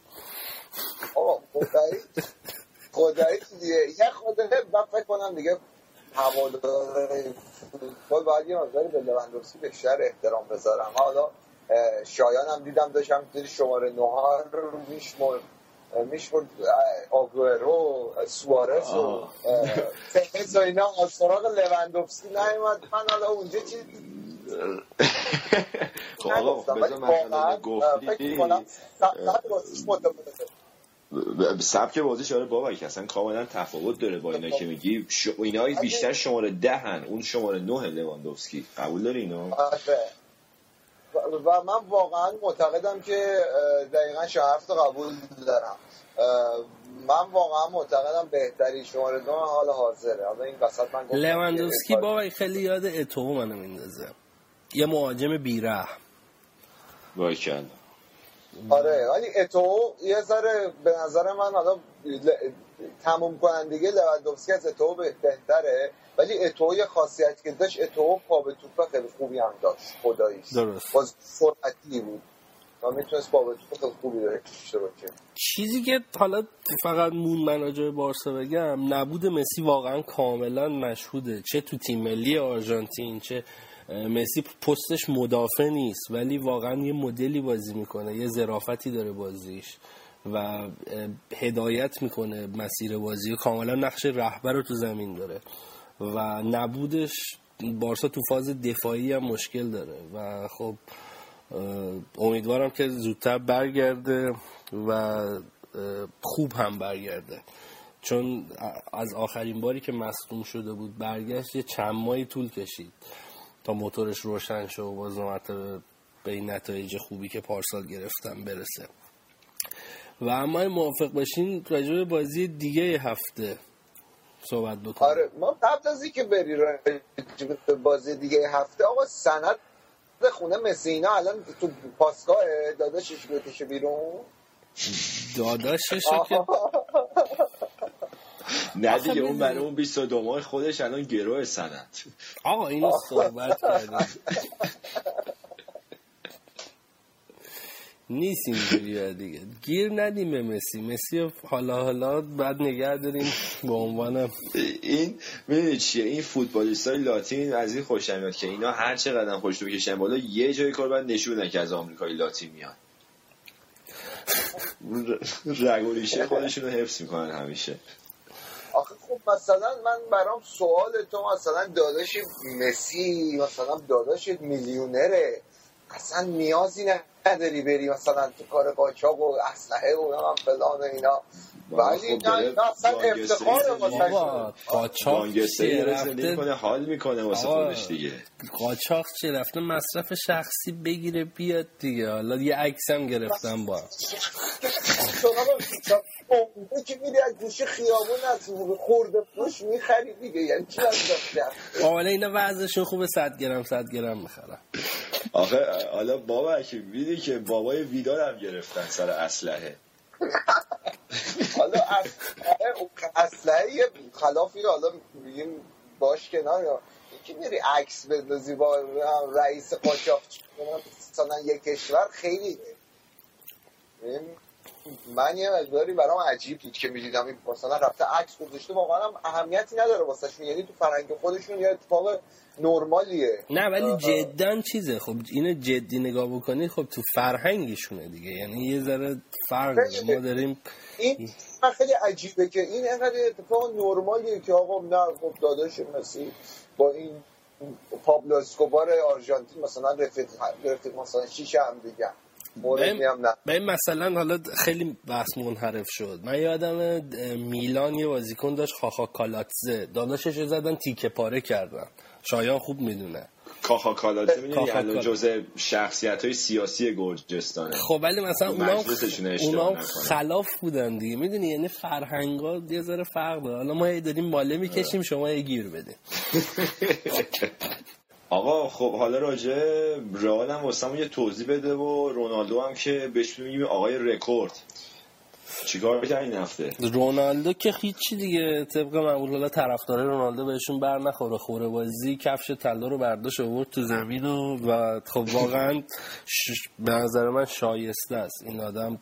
خدایی خدایی یه خوده من فکر کنم دیگه هوادار فوتبال باید یه مقداری به لوندوفسکی بیشتر احترام بذارم. حالا شایان هم دیدم داشتم زیر شماره نهار رو میشمر میشمر آگورو سوارس و تنس و اینا از سراغ لوندوفسکی نیومد. من حالا اونجا چی خب آقا بذار من گفتی. سبک بازیش آره بابا که اصلا کاملا تفاوت داره با اینا که میگی ش... اینا بیشتر شماره دهن اون شماره نه لواندوفسکی. قبول داری اینو؟ آره. و من واقعا معتقدم که دقیقا شهرفت قبول دارم. من واقعا معتقدم بهتری شماره دو حال حاضره. حالا این وسط من لواندوفسکی بابا خیلی یاد اتو منو میندازه. یه مهاجم بیره باریکلا آره ولی اتو یه ذره به نظر من حالا تموم کنندگی لوندوفسکی از اتو بهتره ولی اتو یه خاصیت که داشت اتو پا به توپ خیلی خوبی هم داشت خداییش. درست. باز سرعتی بود. و می‌تونست پا به توپ خیلی خوبی داشته باشه. چیزی که حالا فقط مون مناجر بارسا بگم نبود مسی واقعا کاملا مشهوده. چه تو تیم ملی آرژانتین چه مسی پستش مدافع نیست ولی واقعا یه مدلی بازی می‌کنه یه ظرافتی داره بازیش و هدایت می‌کنه مسیر بازی. کاملا نقش رهبر رو تو زمین داره و نبودش بارسا تو فاز دفاعی هم مشکل داره و خب امیدوارم که زودتر برگرده و خوب هم برگرده. چون از آخرین باری که مصدوم شده بود برگشت یه چند ماهی طول کشید. تا موتورش روشن شه و باز مرتبه به این نتایج خوبی که پارسال گرفتم برسه. و اما موافق باشین راجع بازی دیگه هفته صحبت بکنیم. آره ما قبل از اینکه بری راجع بازی دیگه هفته آقا سند خونه مثل اینا الان تو پاسگاه داداشش بکشه بیرون؟ داداشش که نه دیگه اون برای اون 22 ماه خودش الان گروه سند آقا اینو صحبت کردیم. نیست اینجوریه دیگه. گیر ندیم به مسی. مسی حالا حالا بعد نگه داریم به عنوان این می‌دونی چیه؟ این فوتبالیست های لاتین از این خوشم میاد که اینا هر چه قدم خوش بکشن بالا یه جای کار باید نشونن که از آمریکای لاتین میان. رگ خودشون رو حفظ می‌کنن همیشه. خب مثلا من برام سوال تو مثلا داداش مسی مثلا داداش میلیونره. اصلا نیازی نداری بری مثلا تو کار قاچاق و اسلحه و فلان اینا. ولی اصلا افتخار بابا قاچاق چه رفته؟ حال می‌کنه واسه خودش دیگه. قاچاق چه رفته؟ مصرف شخصی بگیره بیاد دیگه. حالا یه عکس هم گرفتم با. اون که میری از گوشه خیابون از خورده پوش می‌خری دیگه. یعنی چی از حالا اینا وضعشون خوبه 100 گرم 100 گرم می‌خرن. آخه حالا بابا که که بابای ویدار هم گرفتن سر اسلحه. حالا اسلحه خلافی رو حالا میگیم باش کنار. یکی میری عکس بندازی با رئیس قاچاق مثلا یک کشور خیلی من یه مقداری برام عجیب بود که می‌دیدم این مثلا رفته عکس گذاشته. واقعا هم اهمیتی نداره واسهشون یعنی تو فرهنگ خودشون یه اتفاق نرمالیه. نه ولی جدا چیزه. خب اینو جدی نگاه بکنی خب تو فرهنگشونه دیگه. یعنی یه ذره فرق ما داریم این خیلی عجیبه که این انقدر اتفاق نرمالیه که آقا نه خب داداش مسی با این پابلو اسکوبار آرژانتین مثلا رفیق رفیق مثلا شیش هم دیگه. به مثلا حالا خیلی بحث منحرف شد. من یادم میلان یه بازیکن داشت خاخا کالاتزه داداشش زدن تیکه پاره کردن. شایان خوب می‌دونه. کاخا کالاتزه می‌دونی الان جزء شخصیت های سیاسی گرجستانه. خب ولی مثلا اونا, اونا خلاف بودن دیگه. می‌دونی یعنی فرهنگا یه ذره فرق داره. حالا ما داریم ماله می‌کشیم شما یه گیر بده آقا خب حالا راجع رئال هم واسمون یه توضیح بده و رونالدو هم که بهش میگیم آقای رکورد. چیکار کرد این هفته؟ رونالدو که هیچی دیگه. طبق معمول حالا طرفدار رونالدو بهشون بر نخوره. خوره بازی کفش طلا رو برداشت آورد تو زمین و, و خب واقعا به نظر من شایسته است. این آدم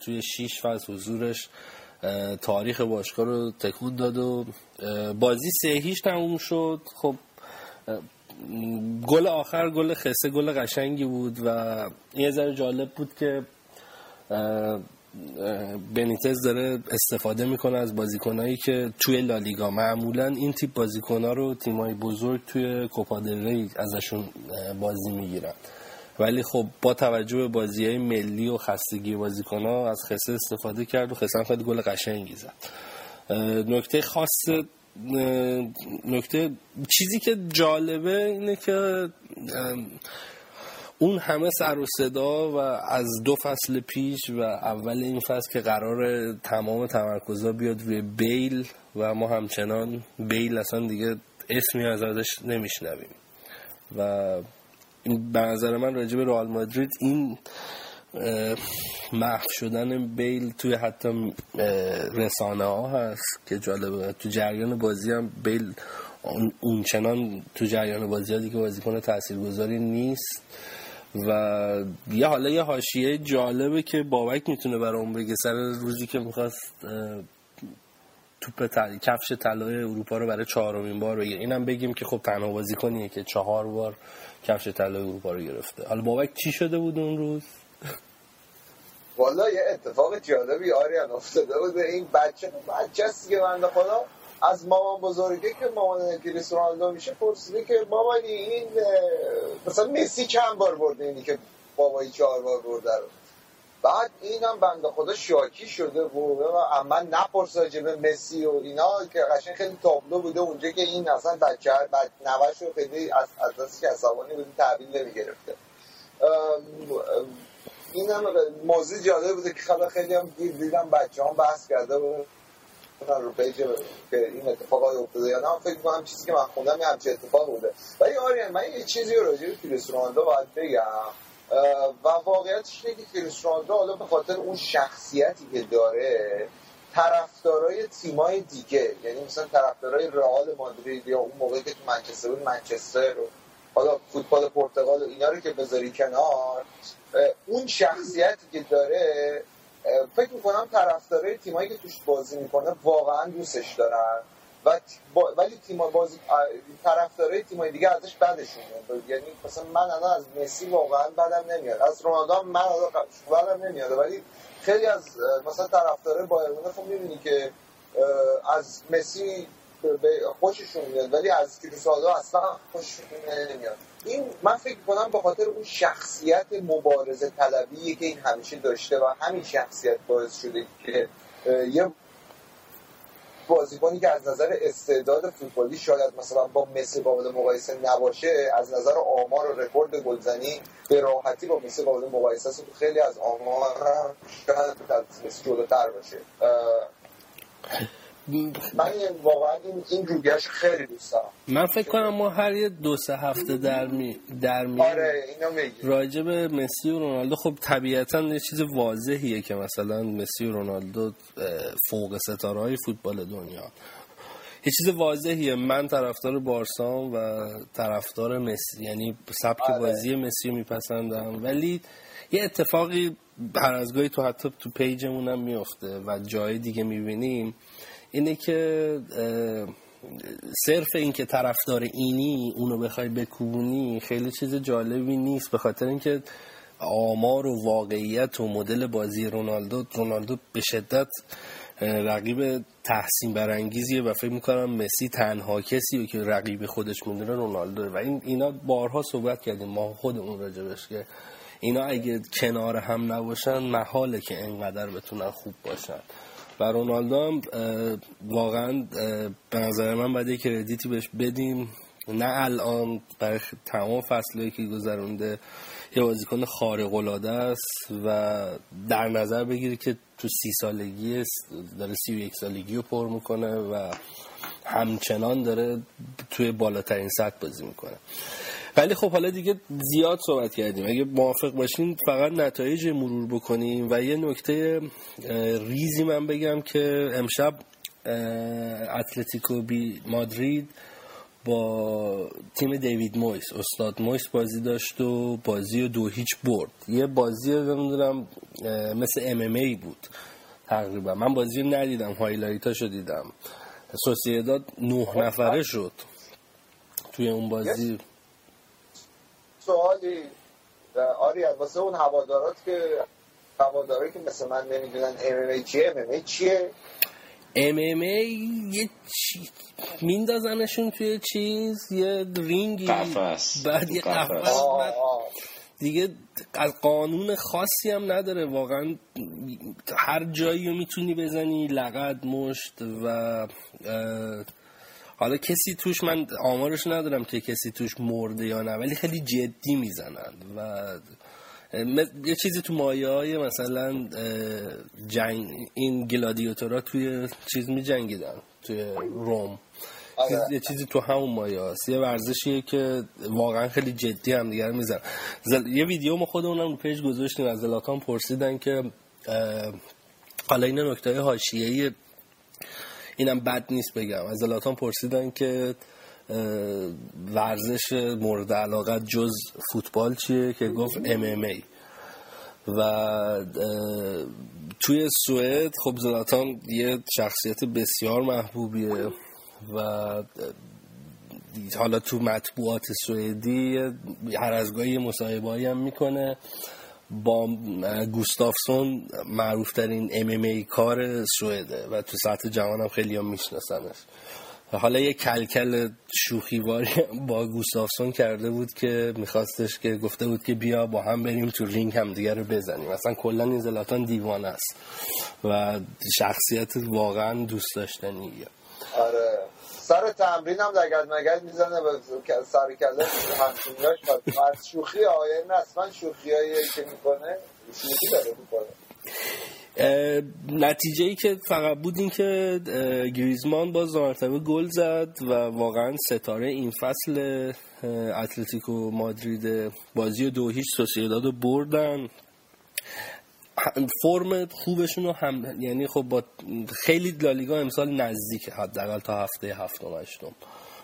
توی شیش فصل حضورش تاریخ باشگاه رو تکون داد و بازی سه هیچ تموم شد. خب گل آخر گل خسه گل قشنگی بود و یه ذره جالب بود که بنیتز داره استفاده می‌کنه از بازیکنهایی که توی لالیگا. معمولا این تیپ بازیکنها رو تیمای بزرگ توی کوپا ری ازشون بازی می‌گیرن. ولی خب با توجه به بازی های ملی و خستگی بازیکنها از خسه استفاده کرد و خسه خیلی گل قشنگی زد. نکته خاص نکته چیزی که جالبه اینه که اون همه سر و صدا و از دو فصل پیش و اول این فصل که قرار تمام تمرکزها بیاد روی بیل و ما همچنان بیل اصلا دیگه اسمی از ازش نمیشنویم. و به نظر من راجب رئال مادرید این محو شدن بیل توی حتی رسانه ها هست که جالبه. تو جریان بازی هم بیل اونچنان تو جریان بازی ها دیگه بازیکن تاثیرگذاری نیست و یه حالا یه حاشیه جالبه که بابک می‌تونه برام بگه سر روزی که می‌خواست توپ تل... کفش طلای اروپا رو برای چهارمین بار بگیره. اینم بگیم که خب تنها بازیکنیه که چهار بار کفش طلای اروپا رو گرفته. حالا بابک چی شده بود اون روز؟ والا یه اتفاق جالبی آریان افتاده بود. این بچه بچه است که بنده خدا. از مامان بزرگه که مامان کریس رونالدو میشه پرسیده که مامانی این مثلا مسی چند بار برده اینی که بابایی چهار بار برده رو؟ بعد اینم بنده خدا شاکی شده و من نپرس به مسی و اینا که قشنگ خیلی تابلو بوده اونجا که این اصلا بچه بعد نوش رو خیلی از دست که عصبانی بوده تحویل نمی‌گرفته. این هم موضوع جالب بوده که خیلی خیلی هم دیر دیدم بچه هم بحث کرده و رو پیج که این اتفاق های افتاده. یا نه فکر کنم چیزی که من خوندم یه همچه اتفاق بوده. ولی آریان من یه چیزی رو به کریس باید بگم. و واقعیتش اینه که کریس حالا به خاطر اون شخصیتی که داره طرفدارای تیمای دیگه یعنی مثلا طرفدارای رئال مادرید یا اون موقعی که تو منچستر بود منچستر رو حالا فوتبال پرتغال و اینا رو که بذاری کنار اون شخصیتی که داره فکر می‌کنم طرفدارای تیمایی که توش بازی می‌کنه واقعا دوستش دارن. و ولی تیم بازی طرفدارای تیمای دیگه ازش بدشون میاد. یعنی مثلا من الان از مسی واقعا بدم نمیاد. از رونالدو من بدم نمیاد. ولی خیلی از مثلا طرفدارای بایرن خب می‌بینی که از مسی خوششون میاد. ولی از کریستیانو اصلا خوششون نمیاد. این من فکر کنم به خاطر اون شخصیت مبارزه طلبی که این همیشه داشته و همین شخصیت باعث شده که یه بازیکنی که از نظر استعداد فوتبالی شاید مثلا با مسی قابل مقایسه نباشه از نظر آمار و رکورد گلزنی به راحتی با مسی قابل مقایسه است. خیلی از آمار شاید مسی جلوتر باشه. من واقعا این این خیلی دوست دارم. من فکر کنم ما هر یه دو سه هفته در می در می آره راجع به مسی و رونالدو. خب طبیعتا یه چیز واضحیه که مثلا مسی و رونالدو فوق ستاره های فوتبال دنیا. یه چیز واضحیه. من طرفدار بارسام و طرفدار مسی. یعنی سبک آره. بازی مسی میپسندم. ولی یه اتفاقی هر از گاهی تو حتی تو پیجمون هم میفته و جای دیگه می‌بینیم. اینه که صرف اینکه طرفدار اینی اونو بخوای بکوبونی خیلی چیز جالبی نیست. به خاطر اینکه آمار و واقعیت و مدل بازی رونالدو رونالدو به شدت رقیب تحسین برانگیزیه و فکر می‌کنم مسی تنها کسی که رقیب خودش می‌دونه رونالدو و این اینا بارها صحبت کردیم ما خودمون راجبش که اینا اگه کنار هم نباشن محاله که انقدر بتونن خوب باشن. و رونالدو هم واقعا به نظر من باید کردیتی بهش بدیم. نه الان برای تمام فصلهایی که گذرونده یه بازیکن خارق العاده است و در نظر بگیری که تو سی سالگی داره سی و یک سالگی رو پر می‌کنه و همچنان داره توی بالاترین سطح بازی می‌کنه. ولی خب حالا دیگه زیاد صحبت کردیم. اگه موافق باشین فقط نتایج مرور بکنیم و یه نکته ریزی من بگم که امشب اتلتیکوی مادرید با تیم دیوید مویس استاد مویس بازی داشت و بازی و دو هیچ برد. یه بازی رو نمی‌دونم مثل MMA بود تقریبا. من بازی رو ندیدم highlight اشو دیدم. سوسیداد نه نفره شد توی اون بازی. سوالی آری واسه اون هوادارات که هواداری که مثل من نمی‌دونن ام ام چیه ام ام چیه؟ ام ام یه چی میندازنشون توی چیز یه رینگی قفص بعد یه قفص دیگه از قانون خاصی هم نداره. واقعا هر جایی رو می‌تونی بزنی لغت مشت و حالا کسی توش من آمارش ندارم که کسی توش مرده یا نه ولی خیلی جدی می‌زنن و یه چیزی تو مایه های مثلا جنگ این گلادیاتورا توی چیز می جنگیدن توی روم. آره. یه چیزی تو همون مایه هست یه ورزشیه که واقعا خیلی جدی هم دیگر میزن یه ویدیو ما خودمونم رو پیج گذاشتیم از زلاتان پرسیدن که حالا این نکته حاشیه‌ای اینم بد نیست بگم. از زلاتان پرسیدن که ورزش مورد علاقت جز فوتبال چیه؟ که گفت ام و توی سوئد خب زلاتان یه شخصیت بسیار محبوبیه و حالا تو مطبوعات سوئدی هر از گاهی مصاحبه هم می‌کنه. با گوستافسون معروف ترین ام ام ای کار سوئده و تو سطح جهان هم خیلی هم میشناسنش حالا یه کلکل شوخیواری با گوستافسون کرده بود که میخواستش که گفته بود که بیا با هم بریم تو رینگ هم دیگه رو بزنیم. مثلا کلا این زلاتان دیوانه است و شخصیت واقعا دوست داشتنیه. آره. سر تمرین هم دگرد مگرد می‌زنه به سر کله. همچونیاش از شوخی آیه نه اصلا شوخی هایی که می‌کنه شوخی داره می‌کنه. نتیجه ای که فقط بود این که گریزمان باز مرتبه گل زد و واقعا ستاره این فصل اتلتیکو مادرید بازی دو هیچ سوسیداد بردن. فرم خوبشون رو هم یعنی خب با خیلی لالیگا امسال نزدیک حداقل تا هفته هفتم هشتم.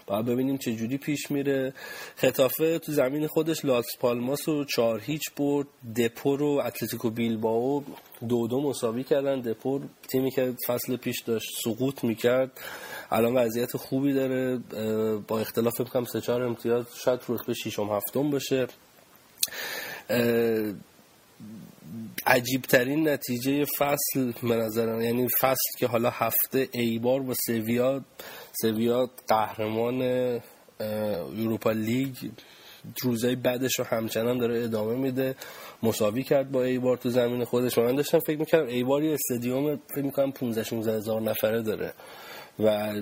باید ببینیم چه جوری پیش میره. خطافه تو زمین خودش لاس پالماس رو چهار هیچ برد. دپو رو اتلتیکو بیلباو دو دو مساوی کردن. دپور تیمی که فصل پیش داشت سقوط می‌کرد. الان وضعیت خوبی داره. با اختلاف بکنم سه چهار امتیاز شاید رتبه ششم هفتم باشه. عجیب ترین نتیجه فصل به نظرم. یعنی فصل که حالا هفته ایبار با سویا سویا قهرمان اروپا لیگ روزای بعدش رو همچنان داره ادامه میده. مساوی کرد با ایبار تو زمین خودش. من داشتم فکر می‌کردم ایبار یه استادیوم فکر می‌کنم 15 16 هزار نفره داره. و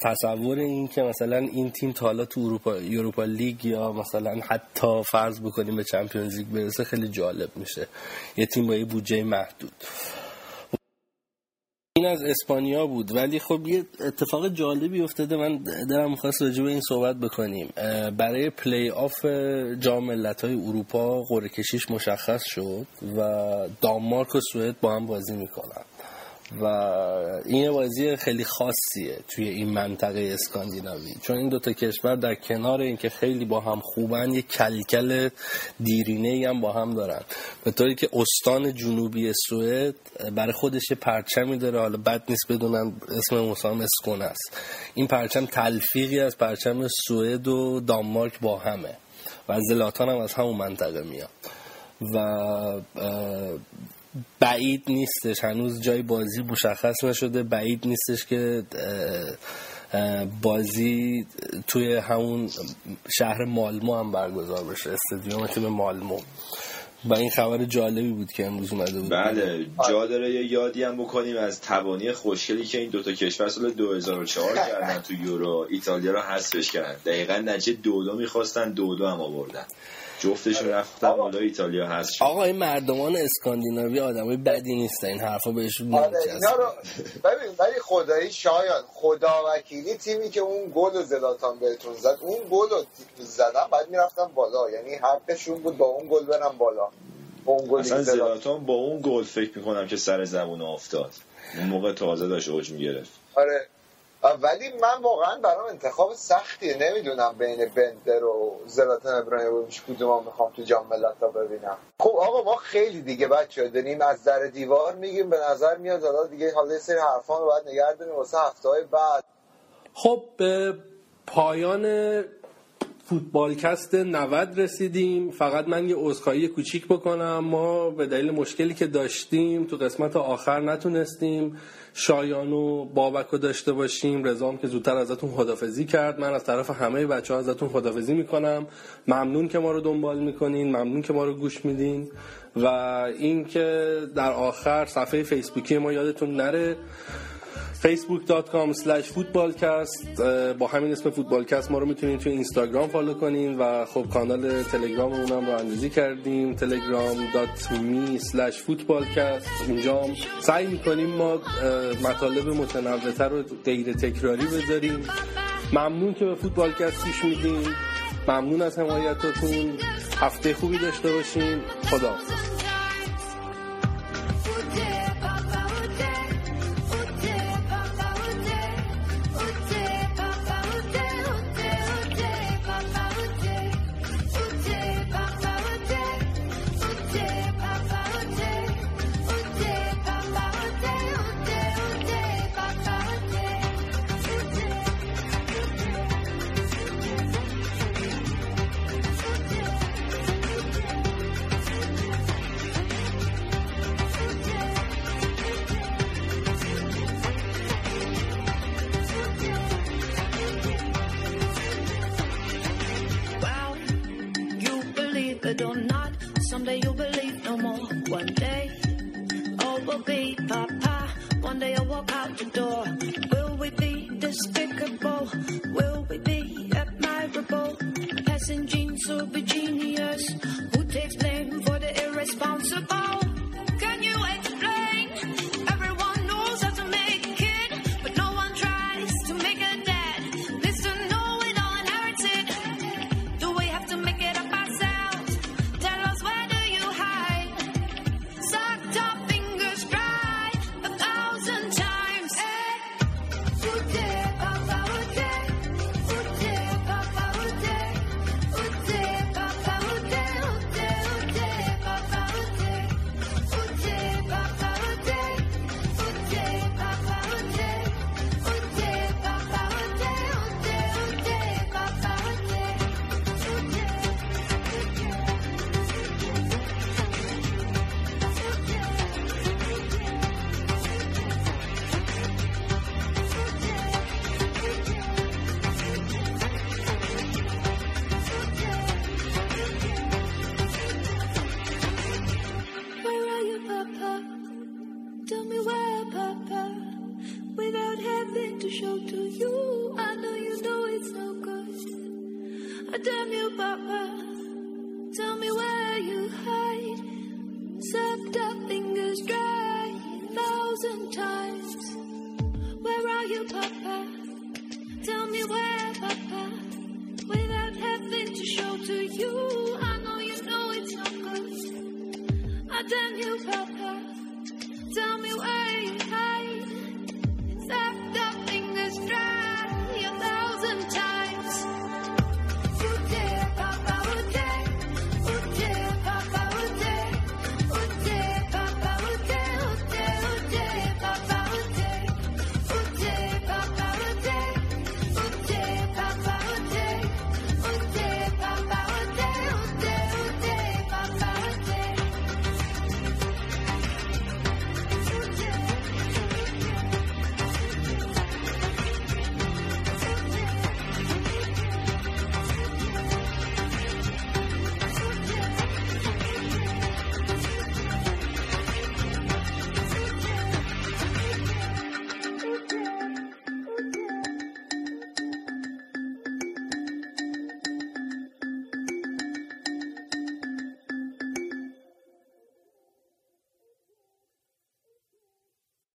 تصور این که مثلا این تیم تا حالا تو اروپا اروپا لیگ یا مثلا حتی فرض بکنیم به چمپیونز لیگ برسه خیلی جالب میشه. یه تیم با یه بودجه محدود. این از اسپانیا بود ولی خب یه اتفاق جالبی افتاده. من دارم می‌خواست راجع به این صحبت بکنیم. برای پلی آف جام های اروپا قرعه کشیش مشخص شد و دانمارک و سوئد با هم بازی می‌کنن. و این بازی خیلی خاصیه توی این منطقه اسکاندیناوی. چون این دوتا کشور در کنار اینکه خیلی با هم خوبن یه کلکل دیرینه هم با هم دارن. به طوری که استان جنوبی سوئد برای خودش یه پرچمی داره حالا بد نیست بدونن اسم مسام اسکون است این پرچم تلفیقی از پرچم سوئد و دانمارک با همه و زلاتان هم از همون منطقه میاد. و بعید نیستش. هنوز جای بازی مشخص نشده. بعید نیستش که بازی توی همون شهر مالمو هم برگزار بشه. استادیوم تیم مالمو. و این خبر جالبی بود که امروز اومده بود. بله جا داره یه یادی هم بکنیم از تبانی خوشگلی که این دوتا کشور سال 2004 کردن تو یورو. ایتالیا رو حذفش کردن. دقیقا نتیجه دو دو می‌خواستن دو دو هم آوردن. جفتشون آره. رفتن بالا ایتالیا هست. آقا این مردمان اسکاندیناوی آدمای بدی نیستن. این حرفا بهشون آره اینا رو ببین ولی خدایی شاید خدا وکیلی تیمی که اون گل زلاتان بهتون زد اون گل رو زدن بعد می‌رفتن بالا. یعنی حقشون بود با اون گل برن بالا. اون گل اصلا زلاتان با اون گل فکر می‌کنم که سر زبون افتاد اون موقع تازه داشت اوج می‌گرفت. آره. ولی من واقعا برام انتخاب سختیه نمی‌دونم بین بندر و زلاتان ابراهیموویچ کدوم می‌خوام تو جام ملت‌ها ببینم. خب آقا ما خیلی دیگه بچه داریم از در دیوار میگیم به نظر میاد حالا دیگه حالا سری حرفان رو باید نگه داریم واسه هفته های بعد. خب به پایان فوتبالکست 90 رسیدیم. فقط من یه عذرخواهی کوچیک بکنم. ما به دلیل مشکلی که داشتیم تو قسمت آخر نتونستیم شایان و بابک رو داشته باشیم. رضام که زودتر ازتون خدافزی کرد. من از طرف همه بچه ها ازتون خدافزی می‌کنم. ممنون که ما رو دنبال می‌کنین. ممنون که ما رو گوش میدین. و اینکه در آخر صفحه فیسبوکی ما یادتون نره. facebook.com slash footballcast. با همین اسم فوتبالکست ما رو می‌تونید توی اینستاگرام فالو کنین و خب کانال تلگرام اونم رو اندازی کردیم. telegram.me slash footballcast. اونجا سعی می‌کنیم ما مطالب متنوعتر رو غیر تکراری بذاریم. ممنون که به فوتبالکست پیش میدین. ممنون از حمایتتون. هفته خوبی داشته باشین. خدا